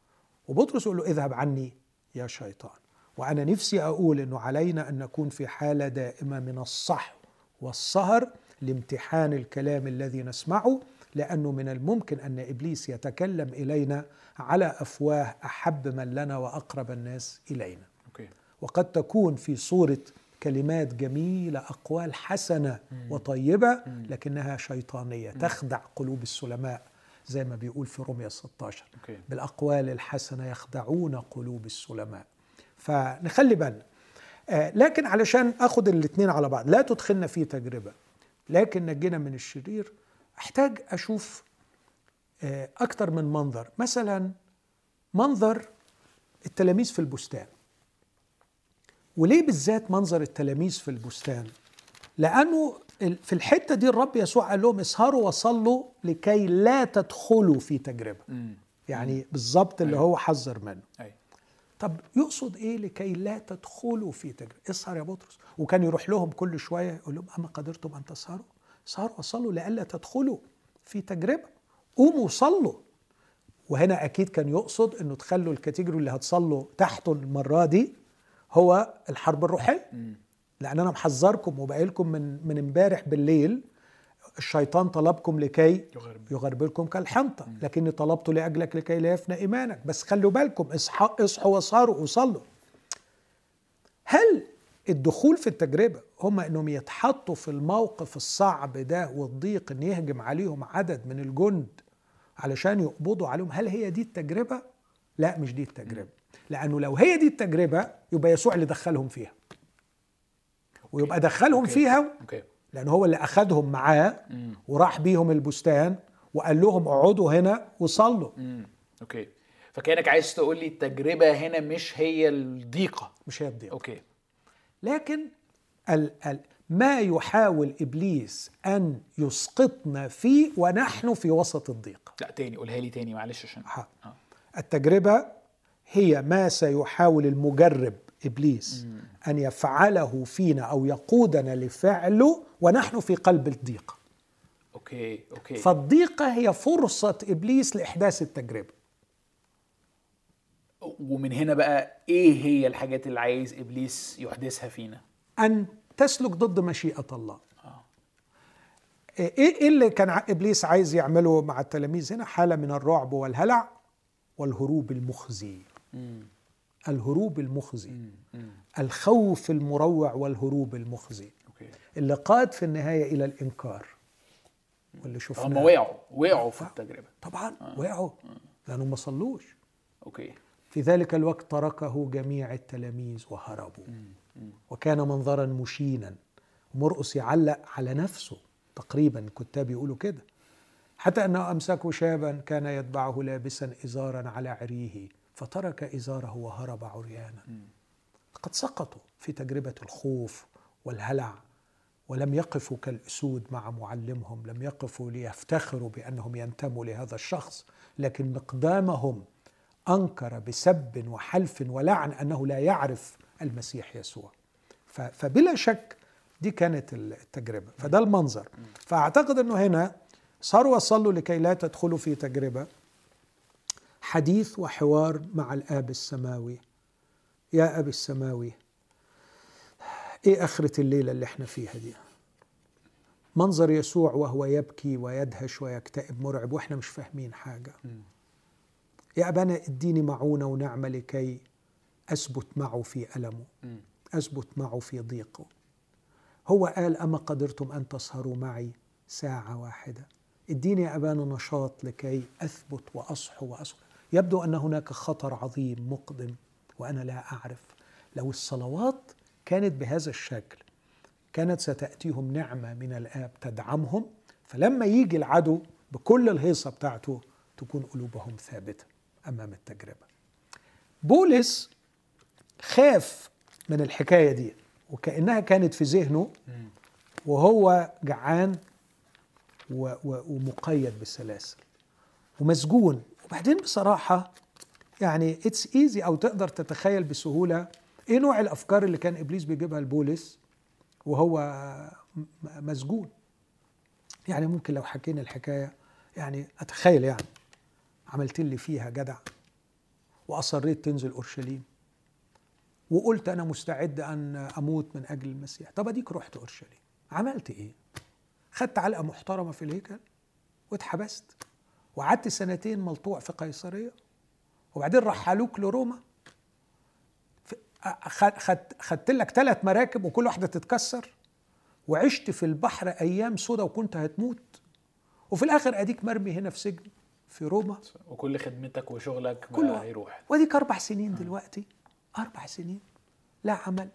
وبطرس يقول له اذهب عني يا شيطان. وأنا نفسي أقول إنه علينا أن نكون في حالة دائمة من الصحو والسهر لامتحان الكلام الذي نسمعه لأنه من الممكن أن إبليس يتكلم إلينا على أفواه أحب منا لنا وأقرب الناس إلينا. okay. وقد تكون في صورة كلمات جميلة أقوال حسنة وطيبة لكنها شيطانية. تخدع قلوب السلماء زي ما بيقول في روميا 16 okay. بالأقوال الحسنة يخدعون قلوب السلماء. فنخلي بالنا. آه لكن علشان آخد الاثنين على بعض لا تدخلنا في تجربة لكن نجينا من الشرير. أحتاج أشوف آه أكتر من منظر. مثلا منظر التلاميذ في البستان. وليه بالذات منظر التلاميذ في البستان؟ لأنه في الحتة دي الرب يسوع قال لهم اسهروا وصلوا لكي لا تدخلوا في تجربة. يعني بالظبط اللي أيوه. هو حذر منه. أيوه. طب يقصد إيه لكي لا تدخلوا في تجربة؟ اسهر يا بطرس؟ وكان يروح لهم كل شوية يقول لهم أما قدرتم أن تسهروا سهروا وصلوا لئلا تدخلوا في تجربة. قوموا صلوا. وهنا أكيد كان يقصد إنه تخلوا الكاتيجوري اللي هتصلوا تحته المرة دي هو الحرب الروحية. لأن أنا محذركم وبقايلكم من من امبارح بالليل الشيطان طلبكم لكي يغربلكم كالحنطة. لكني طلبت لأجلك لكي لا يفنى إيمانك. بس خلوا بالكم اصحوا اصحوا وصاروا وصلوا. هل الدخول في التجربة هم أنهم يتحطوا في الموقف الصعب ده والضيق أن يهجم عليهم عدد من الجند علشان يقبضوا عليهم هل هي دي التجربة؟ لا مش دي التجربة. لأنه لو هي دي التجربة يبقى يسوع اللي دخلهم فيها. ويبقى دخلهم okay. فيها okay. لأن هو اللي أخذهم معاه وراح بيهم البستان وقال لهم اقعدوا هنا وصلوا. okay. فكأنك عايز تقول لي التجربة هنا مش هي الضيقة. مش هي الضيقة. okay. لكن ال ال ما يحاول إبليس أن يسقطنا فيه ونحن في وسط الضيق لا تاني قولها لي تاني معلش عشان. ها. آه. التجربة هي ما سيحاول المجرب إبليس أن يفعله فينا أو يقودنا لفعله ونحن في قلب الضيق. okay okay. فالضيقة هي فرصة إبليس لإحداث التجربة. ومن هنا بقى إيه هي الحاجات اللي عايز إبليس يحدثها فينا؟ أن تسلك ضد مشيئة الله. آه. إيه إيه اللي كان إبليس عايز يعمله مع التلاميذ هنا؟ حالة من الرعب والهلع والهروب المخزي. مم. الهروب المخزي. الخوف المروع والهروب المخزي. اللي قاد في النهاية إلى الإنكار. واللي هم شفناه. وقعوا وقعوا في التجربة. طبعا وقعوا. لانهم ما صلوش. أوكي. في ذلك الوقت تركه جميع التلاميذ وهربوا. وكان منظرا مشينا. مرقس يعلق على نفسه. تقريبا الكتاب يقولوا كده. حتى أنه امسكوا شابا كان يتبعه لابسا ازارا على عريه. فترك إزاره وهرب عريانا. قد سقطوا في تجربة الخوف والهلع ولم يقفوا كالأسود مع معلمهم لم يقفوا ليفتخروا بأنهم ينتموا لهذا الشخص لكن مقدامهم أنكر بسب وحلف ولعن أنه لا يعرف المسيح يسوع. فبلا شك دي كانت التجربة. فده المنظر. فأعتقد إنه هنا صاروا وصلوا لكي لا تدخلوا في تجربة. حديث وحوار مع الآب السماوي. يا ابي السماوي إيه آخرة الليلة اللي إحنا فيها دي؟ منظر يسوع وهو يبكي ويدهش ويكتئب مرعب وإحنا مش فاهمين حاجة. يا ابانا إديني معونة ونعمة لكي أثبت معه في ألمه مم. أثبت معه في ضيقه. هو قال أما قدرتم أن تسهروا معي ساعة واحدة. إديني يا ابانا نشاط لكي أثبت وأصحو وأصحو. يبدو أن هناك خطر عظيم مقدم وأنا لا أعرف. لو الصلوات كانت بهذا الشكل كانت ستأتيهم نعمة من الآب تدعمهم فلما يجي العدو بكل الهيصة بتاعته تكون قلوبهم ثابتة أمام التجربة. بولس خاف من الحكاية دي وكأنها كانت في ذهنه وهو جعان ومقيد بالسلاسل ومسجون وبعدين بصراحة يعني it's easy أو تقدر تتخيل بسهولة إيه نوع الأفكار اللي كان إبليس بيجيبها لبولس وهو مسجون؟ يعني ممكن لو حكينا الحكاية يعني أتخيل يعني عملت لي فيها جدع وأصريت تنزل أورشليم وقلت أنا مستعد أن أموت من أجل المسيح. طب أديك رحت أورشليم عملت إيه؟ خدت علقة محترمة في الهيكل واتحبست. وقعدت سنتين ملطوع في قيصرية وبعدين رحلوك لروما. خدت لك ثلاث مراكب وكل واحدة تتكسر وعشت في البحر أيام سودة وكنت هتموت. وفي الآخر أديك مرمي هنا في سجن في روما. وكل خدمتك وشغلك كل بقى واحد. هيروح. واديك أربع سنين دلوقتي. أربع سنين. لا عمل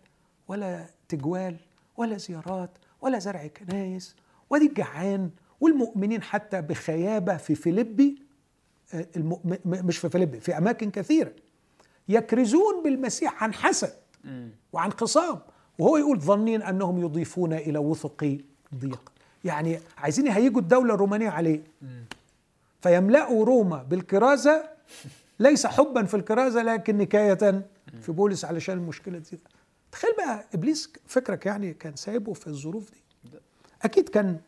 ولا تجوال ولا زيارات ولا زرع كنايس. واديك جعان والمؤمنين حتى بخيابة في فيليبي آه، مش في فيليبي في أماكن كثيرة يكرزون بالمسيح عن حسد. وعن خصام. وهو يقول ظنين أنهم يضيفون إلى وثقي ضيق. يعني عايزين يهيجوا الدولة الرومانية عليه. فيملأوا روما بالكرازة ليس حبا في الكرازة لكن نكاية في بولس علشان المشكلة دي. تخيل بقى إبليس فكرك يعني كان سايبه في الظروف دي. أكيد كان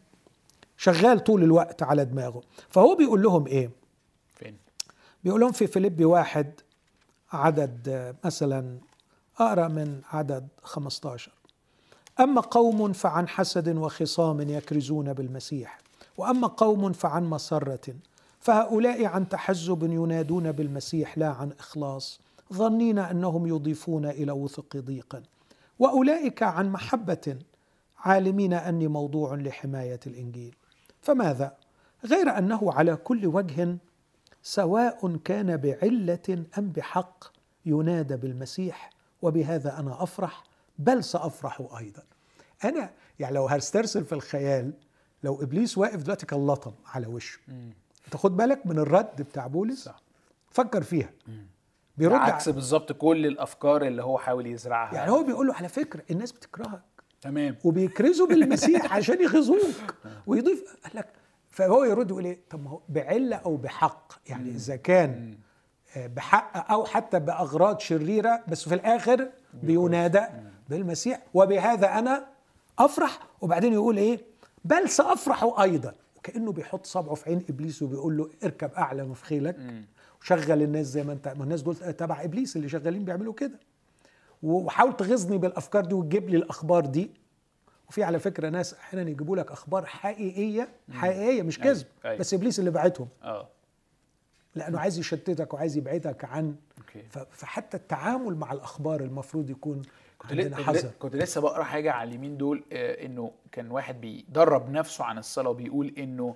شغال طول الوقت على دماغه. فهو بيقول لهم إيه؟ فين؟ بيقول لهم في فيليبي واحد عدد مثلا أقرأ من عدد 15 أما قوم فعن حسد وخصام يكرزون بالمسيح وأما قوم فعن مسرة فهؤلاء عن تحزب ينادون بالمسيح لا عن إخلاص ظنين أنهم يضيفون إلى وثق ضيقا وأولئك عن محبة عالمين أني موضوع لحماية الإنجيل. فماذا؟ غير أنه على كل وجه سواء كان بعلة أم بحق ينادى بالمسيح وبهذا أنا أفرح بل سأفرح أيضا. أنا يعني لو هسترسل في الخيال لو إبليس واقف دلوقتي كان لطم على وشه. أنت خد بالك من الرد بتاع بولس؟ صح. فكر فيها. بيرد عكس بالظبط كل الأفكار اللي هو حاول يزرعها. يعني هو بيقول له على فكرة الناس بتكرهك. تمام. وبيكرزوا بالمسيح عشان يغيظوك ويضيف. قال لك فهو يرد يقول إيه؟ طب ما هو بعلة أو بحق. يعني إذا كان آه، بحق أو حتى بأغراض شريرة بس في الآخر بينادى بالمسيح. وبهذا أنا أفرح. وبعدين يقول إيه؟ بل سأفرح أيضا. وكأنه بيحط صبعه في عين إبليس وبيقول له اركب أعلى مفخيلك وشغل الناس زي ما أنت ما الناس دول تبع إبليس اللي شغالين بيعملوا كده. وحاول تغيظني بالأفكار دي وتجيب لي الأخبار دي. وفي على فكرة ناس أحيانا يجيبوا لك أخبار حقيقية حقيقية مش أيوة، كذب أيوة. بس إبليس اللي بعتهم. آه. لأنه عايز يشتتك وعايز يبعدك عن okay. ف- فحتى التعامل مع الأخبار المفروض يكون كنت ل- عندنا كنت ل- حذر كنت لسه بقرأ حاجة على اليمين دول آه، إنه كان واحد بيدرب نفسه عن الصلاة وبيقول إنه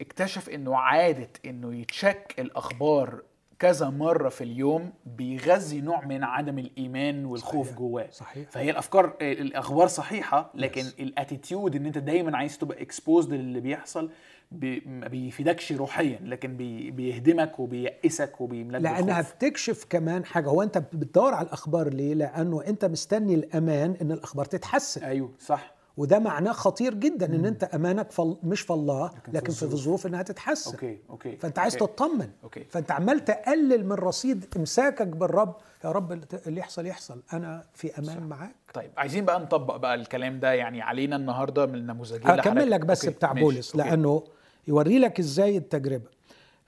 اكتشف إنه عاده إنه ي check الأخبار كذا مرة في اليوم بيغذي نوع من عدم الإيمان والخوف صحيح. جواه صحيح فهي الأفكار الأخبار صحيحة لكن Yes. ال attitude إن أنت دايما عايز تبقى exposed للي بيحصل بي ما بيفيدكش روحيا لكن بي بيهدمك وبييأسك وبيملاك لأنها بالخوف. بتكشف كمان حاجة هو أنت بتدور على الأخبار ليه لأنه أنت مستني الأمان إن الأخبار تتحسن أيوه صح وده معناه خطير جدا إن أنت أمانك فل... مش في الله لكن في الظروف. إنها تتحسن okay okay فأنت عايز okay. تطمن okay فأنت عمال تقلل من رصيد إمساكك بالرب يا رب اللي يحصل يحصل أنا في أمان صح. معاك طيب عايزين بقى نطبق بقى الكلام ده يعني علينا النهارده من النموذجين هكمل لك بس okay، بتاع ماشي، بولس okay. لأنه يوري لك إزاي التجربة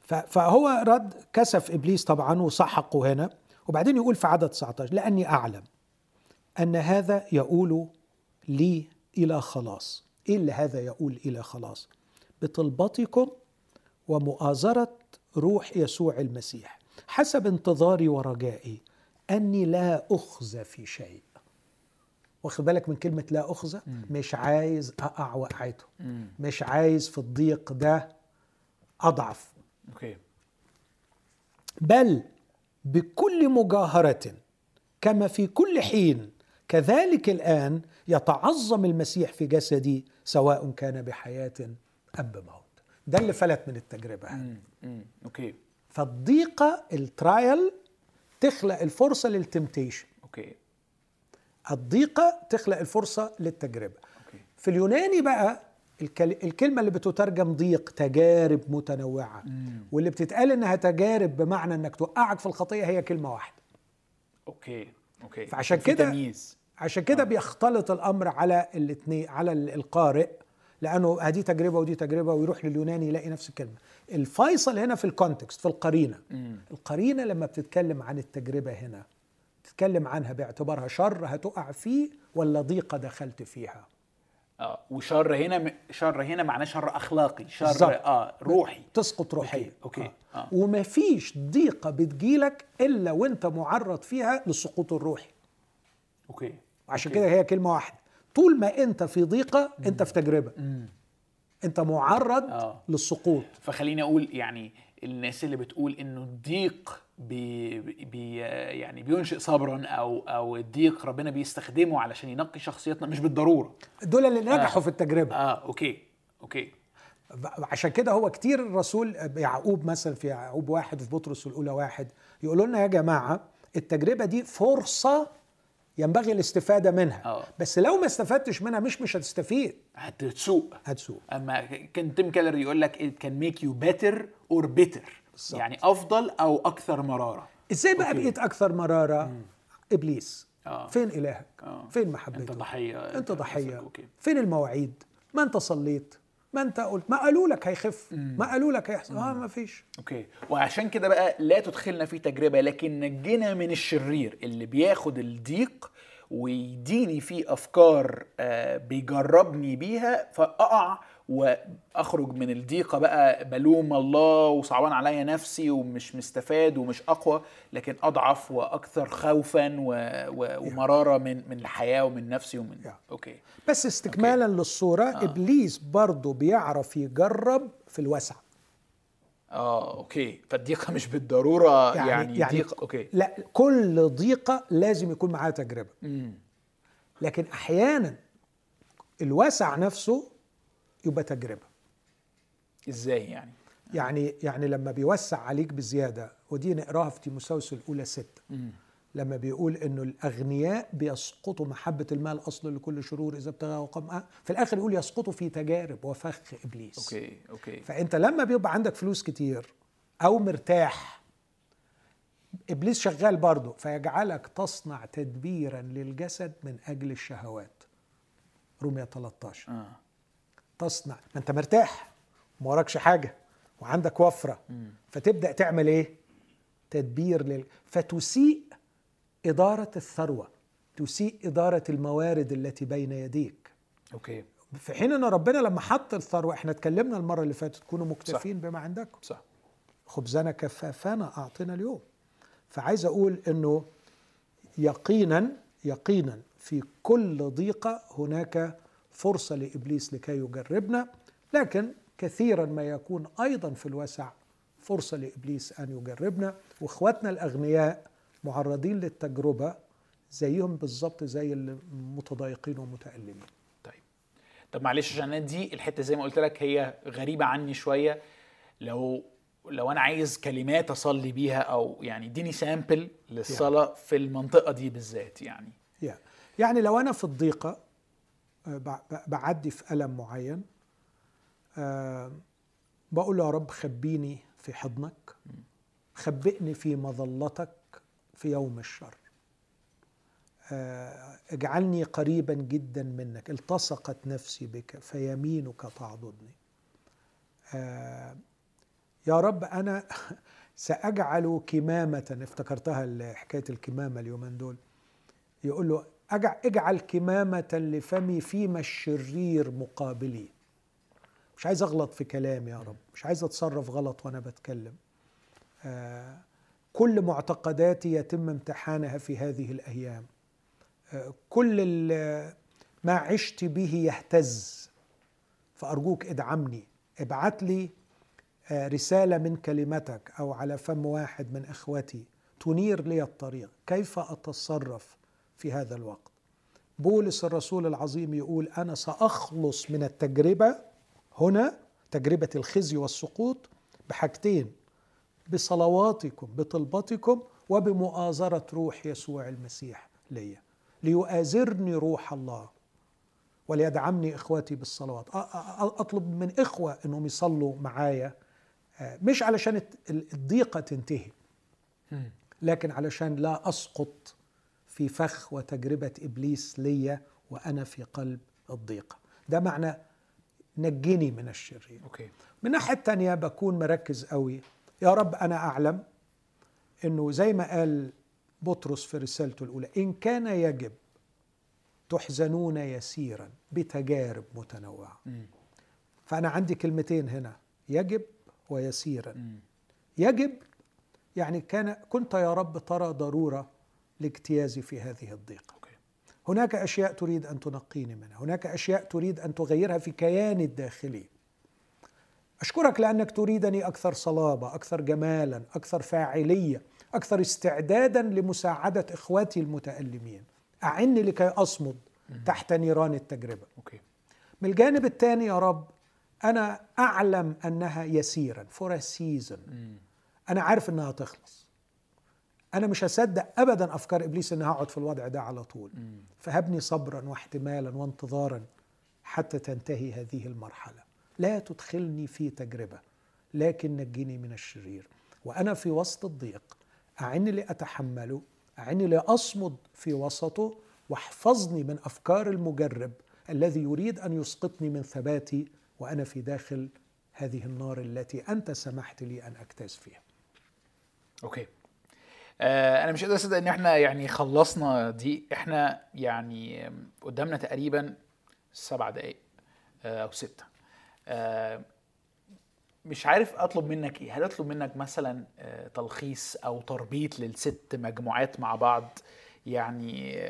ف- فهو رد كسف إبليس طبعا وسحقه هنا وبعدين يقول في عدد 19 لأني أعلم أن هذا يقول لي إلى خلاص. إيه اللي هذا يقول إلى خلاص؟ بطلبتكم ومؤازرة روح يسوع المسيح. حسب انتظاري ورجائي أني لا أخزى في شيء. واخد بالك من كلمة لا أخزى؟ مش عايز أقع وقعته. مش عايز في الضيق ده أضعف. okay. بل بكل مجاهرة كما في كل حين كذلك الآن يتعظم المسيح في جسدي سواء كان بحياة أم بموت. ده اللي فلت من التجربة. okay. فالضيقة ال trial تخلق الفرصة لل temptation okay. الضيقة تخلق الفرصة للتجربة. okay. في اليوناني بقى الكل- الكلمة اللي بتترجم ضيق تجارب متنوعة. مم. واللي بتتقال إنها تجارب بمعنى إنك توقعك في الخطية هي كلمة واحدة. okay okay. فعشان كده- تمييز. عشان كده بيختلط الأمر على الاثنين على ال- القارئ لأنه هذه تجربة ودي تجربة ويروح لليوناني يلاقي نفس الكلمة. الفيصل هنا في ال context في القرينة. مم. القرينة لما بتتكلم عن التجربة هنا تتكلم عنها باعتبارها شر هتقع فيه ولا ضيقة دخلت فيها؟ آه وشر هنا م- شر هنا معناه شر أخلاقي شر بالظبط. آه روحي. تسقط روحيا okay، okay، آه. آه. ومفيش ضيقة بتجيلك إلا وأنت معرض فيها للسقوط الروحي. okay. عشان okay. كده هي كلمة واحدة. طول ما أنت في ضيقة أنت في تجربة. أنت معرض آه. للسقوط. فخليني أقول يعني الناس اللي بتقول إنه الضيق بي بي يعني بينشئ صبرا أو أو الضيق ربنا بيستخدمه علشان ينقي شخصيتنا مش بالضرورة. دول اللي نجحوا في التجربة. آه okay. okay. عشان كده هو كتير الرسول يعقوب مثلا في يعقوب واحد وفي بطرس الأولى واحد يقولوا لنا يا جماعة التجربة دي فرصة ينبغي الاستفادة منها. آه. بس لو ما استفدتش منها مش مش هتستفيد. هتسوء. هتسوء. أما كان تيم كيلر يقول لك it can make you better or bitter. بالظبط. يعني أفضل أو أكثر مرارة. إزاي بقى okay. بقيت أكثر مرارة؟ إبليس. آه. فين إلهك؟ آه. فين محبته انت ضحية. أنت ضحية. okay. فين المواعيد؟ ما انت صليت ما انت قلت ما قالوا لك هيخف ما قالوا لك هيحصل. آه ما فيش. okay. وعشان كده بقى لا تدخلنا في تجربة لكن نجنا من الشرير اللي بياخد الضيق ويديني فيه أفكار آه، بيجربني بيها فأقع وأخرج من الضيقة بقى بلوم الله وصعبان عليا نفسي ومش مستفاد ومش أقوى لكن أضعف وأكثر خوفا و... و... ومرارة من من الحياة ومن نفسي ومن Yeah. okay. بس استكمالا للصورة آه. إبليس برضه بيعرف يجرب في الوسع. آه okay. فالضيقة مش بالضرورة يعني, يعني, يعني ضيقة okay. لا كل ضيقة لازم يكون معاها تجربة. امم لكن أحيانا الوسع نفسه يبقى تجربة. إزاي يعني؟ يعني يعني لما بيوسع عليك بزيادة ودي نقراها في تيموثاوس الأولى ستة مم. لما بيقول إنه الأغنياء بيسقطوا محبة المال اصل لكل شرور إذ ابتغاه قوم في الآخر يقول يسقطوا في تجارب وفخ إبليس. okay okay. فأنت لما بيبقى عندك فلوس كتير أو مرتاح إبليس شغال برضه فيجعلك تصنع تدبيرا للجسد من أجل الشهوات. رومية 13 آه. تصنع. ما انت مرتاح ما وراكش حاجة وعندك وفرة. فتبدأ تعمل إيه؟ تدبير لل... فتسيء إدارة الثروة تسيء إدارة الموارد التي بين يديك. أوكي. في حين إن ربنا لما حط الثروة إحنا اتكلمنا المرة اللي فاتت كونوا مكتفين بما عندكم. صح. خبزنا كفافنا اعطنا اليوم. فعايز أقول إنه يقينا يقينا في كل ضيقة هناك فرصة لإبليس لكي يجربنا لكن كثيرا ما يكون أيضا في الوسع فرصة لإبليس أن يجربنا. وإخواتنا الأغنياء معرضين للتجربة زيهم بالظبط زي المتضايقين والمتألمين. طيب. طب معلش عشان دي الحتة زي ما قلت لك هي غريبة عني شوية. لو لو أنا عايز كلمات أصلي بيها أو يعني إديني sample للصلاة في المنطقة دي بالذات يعني. يعني لو أنا في الضيقة بعدي في ألم معين. آه، بقول يا رب خبيني في حضنك. خبئني في مظلتك في يوم الشر. آه، اجعلني قريبا جدا منك. التصقت نفسي بك فيمينك تعضدني. يا رب أنا سأجعل كمامة افتكرتها حكايه الكمامة اليومين دول. يقول له اجعل كمامة لفمي فيما الشرير مقابلي. مش عايز أغلط في كلامي يا رب مش عايز أتصرف غلط وأنا بتكلم. آه كل معتقداتي يتم امتحانها في هذه الأيام. آه كل ما عشت به يهتز. فأرجوك ادعمني ابعت لي آه رسالة من كلمتك أو على فم واحد من إخوتي تنير لي الطريق. كيف أتصرف؟ في هذا الوقت. بولس الرسول العظيم يقول أنا سأخلص من التجربة هنا تجربة الخزي والسقوط بحاجتين بصلواتكم بطلبتكم وبمؤازرة روح يسوع المسيح لي ليؤازرني روح الله وليدعمني إخواتي بالصلوات. أطلب من إخوة إنهم يصلوا معايا. مش علشان الضيقة تنتهي لكن علشان لا أسقط في فخ وتجربة إبليس ليا وأنا في قلب الضيقة ده معنى نجني من الشرير أوكي. من ناحية تانية بكون مركز قوي يا رب أنا أعلم أنه زي ما قال بطرس في رسالته الأولى إن كان يجب تحزنون يسيرا بتجارب متنوعة م. فأنا عندي كلمتين هنا يجب ويسيرا م. يجب يعني كان كنت يا رب ترى ضرورة لاجتيازي في هذه الضيقة. هناك أشياء تريد أن تنقيني منها. هناك أشياء تريد أن تغيرها في كياني الداخلي. أشكرك لأنك تريدني أكثر صلابة أكثر جمالا أكثر فاعلية أكثر استعدادا لمساعدة إخواتي المتألمين. أعني لكي أصمد تحت نيران التجربة. okay. من الجانب الثاني يا رب أنا أعلم أنها it's here for a season أنا عارف إنها تخلص. أنا مش هصدق ابدا أفكار إبليس إني هقعد في الوضع ده على طول فهبني صبرا واحتمالا وانتظارا حتى تنتهي هذه المرحلة لا تدخلني في تجربة لكن نجني من الشرير وأنا في وسط الضيق اعني لأتحمله اعني لأصمد في وسطه واحفظني من أفكار المجرب الذي يريد أن يسقطني من ثباتي وأنا في داخل هذه النار التي أنت سمحت لي أن اجتاز فيها. okay. آه، أنا مش قادر أصدق إن إحنا يعني خلصنا دي. إحنا يعني قدامنا تقريبا سبع دقايق آه، أو ستة. آه، مش عارف أطلب منك إيه. هل أطلب منك مثلا تلخيص أو تربيط للست مجموعات مع بعض؟ يعني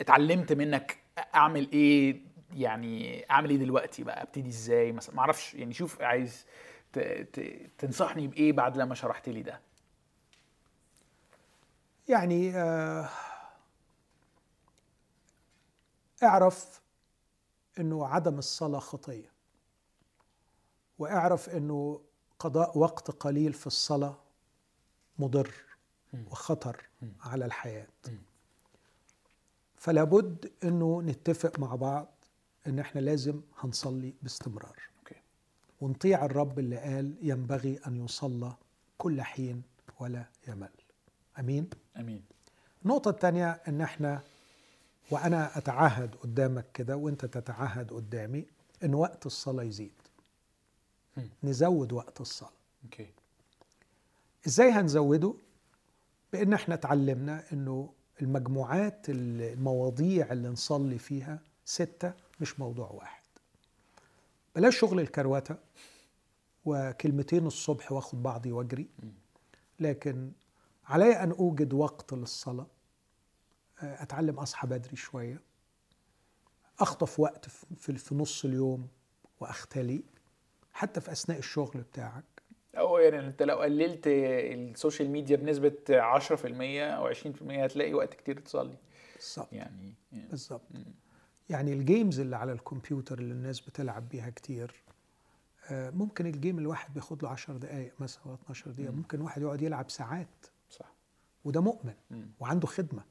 اتعلمت منك أعمل إيه؟ يعني أعمل إيه دلوقتي بقى؟ أبتدي إزاي مثلا؟ ما أعرفش. يعني شوف عايز تنصحني بإيه بعد لما شرحت لي ده؟ يعني آه، اعرف إنه عدم الصلاة خطية واعرف إنه قضاء وقت قليل في الصلاة مضر وخطر على الحياة. فلا بد إنه نتفق مع بعض إن إحنا لازم هنصلي باستمرار. ونطيع الرب اللي قال ينبغي أن يصلى كل حين ولا يمل. أمين. أمين. النقطة الثانية إن إحنا وأنا أتعهد قدامك كده وأنت تتعهد قدامي إن وقت الصلاة يزيد. نزود وقت الصلاة. أوكي. إزاي هنزوده؟ بإن إحنا اتعلمنا إنه المجموعات المواضيع اللي نصلي فيها ستة مش موضوع واحد. بلاش شغل الكروته وكلمتين الصبح واخد بعضي واجري. لكن علي أن أوجد وقت للصلاة أتعلم أصحى بدري شوية أخطف وقت في نص اليوم وأختلي حتى في أثناء الشغل بتاعك. أو يعني أنت لو قللت ال social media بنسبة 10% أو 20% هتلاقي وقت كتير تصلي. بالظبط. يعني بالظبط. يعني ال games اللي على الكمبيوتر اللي الناس بتلعب بيها كتير آه، ممكن ال game الواحد بياخد له 10 دقائق مثلا ولا 12 دقيقة مم. ممكن واحد يقعد يلعب ساعات. وده مؤمن. وعنده خدمة.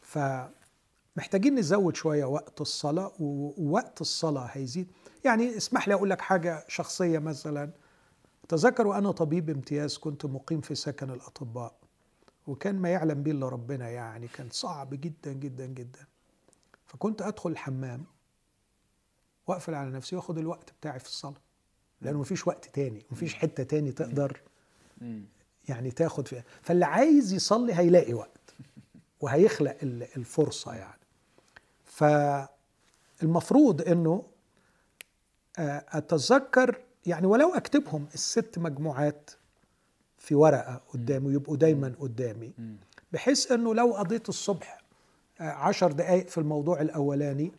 فمحتاجين نزود شوية وقت الصلاة ووقت الصلاة هيزيد يعني اسمح لي أقول لك حاجة شخصية مثلا تذكر وأنا طبيب امتياز كنت مقيم في سكن الأطباء وكان ما يعلم به إلا ربنا يعني كان صعب جدا جدا جدا فكنت أدخل الحمام وأقفل على نفسي وآخد الوقت بتاعي في الصلاة لأنه مفيش وقت تاني مفيش حتة تاني تقدر. يعني تاخد فيها فاللي عايز يصلي هيلاقي وقت وهيخلق ال- الفرصة يعني فالمفروض إنه آه، أتذكر يعني ولو أكتبهم الست مجموعات في ورقة قدامي يبقوا دايما قدامي. بحيث إنه لو قضيت الصبح آه، عشر دقايق في الموضوع الأولاني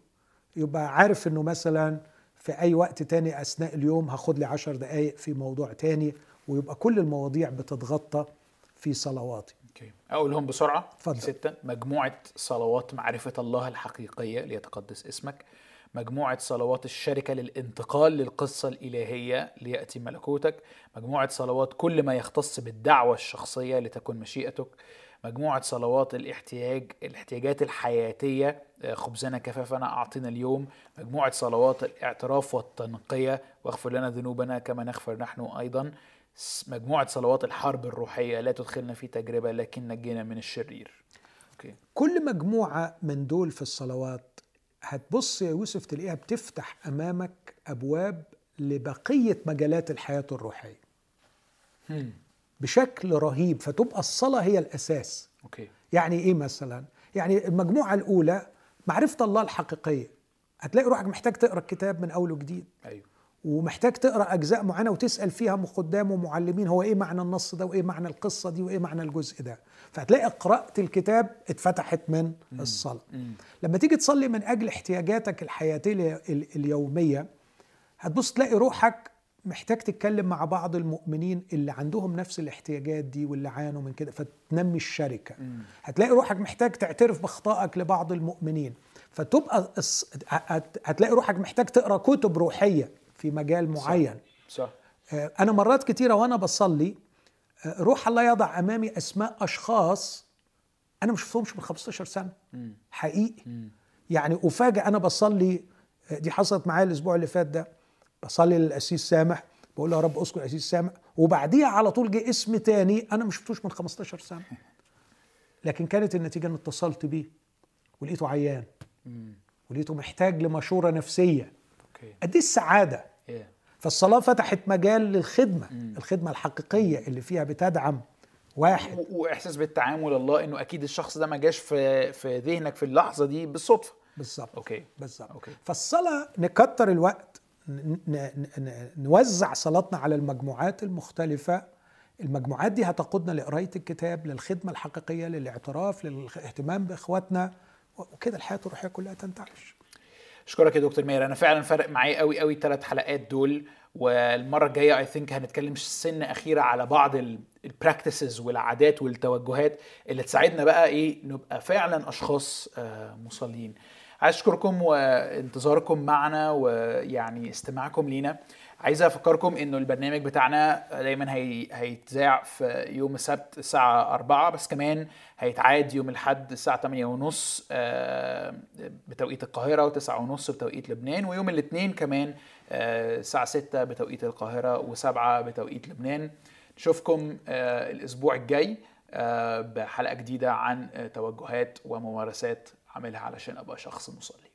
يبقى عارف إنه مثلا في أي وقت تاني أثناء اليوم هاخد لي عشر دقايق في موضوع تاني ويبقى كل المواضيع بتتغطى في صلواتي. أوكي أقولهم بسرعة. اتفضل. ستة مجموعة صلوات معرفة الله الحقيقية ليتقدس اسمك. مجموعة صلوات الشركة للانتقال للقصة الإلهية ليأتي ملكوتك. مجموعة صلوات كل ما يختص بالدعوة الشخصية لتكن مشيئتك. مجموعة صلوات الاحتياج الاحتياجات الحياتية آه، خبزنا كفافنا أعطينا اليوم. مجموعة صلوات الاعتراف والتنقية. واغفر لنا ذنوبنا كما نغفر نحن أيضا. مجموعة صلوات الحرب الروحية لا تدخلنا في تجربة لكن نجينا من الشرير. أوكي. كل مجموعة من دول في الصلوات هتبص يا يوسف تلاقيها بتفتح أمامك أبواب لبقية مجالات الحياة الروحية. بشكل رهيب فتبقى الصلاة هي الأساس. أوكي. يعني إيه مثلا؟ يعني المجموعة الأولى معرفة الله الحقيقية. هتلاقي روحك محتاج تقرأ الكتاب من أول وجديد. أيوه. ومحتاج تقرأ أجزاء معينة وتسأل فيها من خدام ومعلمين هو إيه معنى النص ده وإيه معنى القصة دي وإيه معنى الجزء ده. فهتلاقي قراءة الكتاب اتفتحت من الصلاة. لما تيجي تصلي من أجل احتياجاتك الحياتية ال- اليومية هتبص تلاقي روحك محتاج تتكلم مع بعض المؤمنين اللي عندهم نفس الاحتياجات دي واللي عانوا من كده فتنمي الشركة. هتلاقي روحك محتاج تعترف باخطائك لبعض المؤمنين فتبقى هتلاقي روحك محتاج تقرأ كتب روحية. في مجال معين. صح. آه، أنا مرات كتيرة وأنا بصلي آه، روح الله يضع أمامي أسماء أشخاص أنا ما شفتهمش من 15 سنة. حقيقي. يعني افاجئ أنا بصلي آه، دي حصلت معايا الأسبوع اللي فات ده. بصلي للأسيس سامح بقول له يا رب أذكر الأسيس سامح. وبعديها على طول جه اسم تاني أنا ما شفتوش من 15 سنة. لكن كانت النتيجة إن اتصلت بيه ولقيته عيان. ولقيته محتاج لمشورة نفسية. قد إيه السعادة؟ Yeah. فالصلاة فتحت مجال للخدمة الخدمة الحقيقية اللي فيها بتدعم واحد. وإحساس بتعامل الله إنه أكيد الشخص ده ما جاش في في ذهنك في اللحظة دي بالصدفة. بالظبط. okay. بالظبط. okay. فالصلاة نكتر الوقت ن- ن- ن- نوزع صلاتنا على المجموعات المختلفة. المجموعات دي هتقودنا لقراية الكتاب للخدمة الحقيقية للاعتراف للاهتمام بإخواتنا وكده الحياة الروحية كلها تنتعش. أشكرك يا دكتور ماهر. أنا فعلا فرق معايا قوي قوي الثلاث حلقات دول. والمرة الجاية I think هنتكلم سنة أخيرة على بعض ال practices والعادات والتوجهات اللي تساعدنا بقى إيه نبقى فعلا أشخاص آه، مصلين. عايز أشكركم وانتظاركم معنا ويعني استماعكم لينا. عايز افكركم انه البرنامج بتاعنا دايما هي... هيتذاع في يوم السبت الساعة 4 بس كمان هيتعاد يوم الأحد الساعة 8 ونص بتوقيت القاهرة و9 ونص بتوقيت لبنان ويوم الاثنين كمان آه، الساعة 6 بتوقيت القاهرة و7 بتوقيت لبنان. نشوفكم آه، الأسبوع الجاي آه، بحلقة جديدة عن آه، توجهات وممارسات عاملها علشان أبقى شخص مصلي.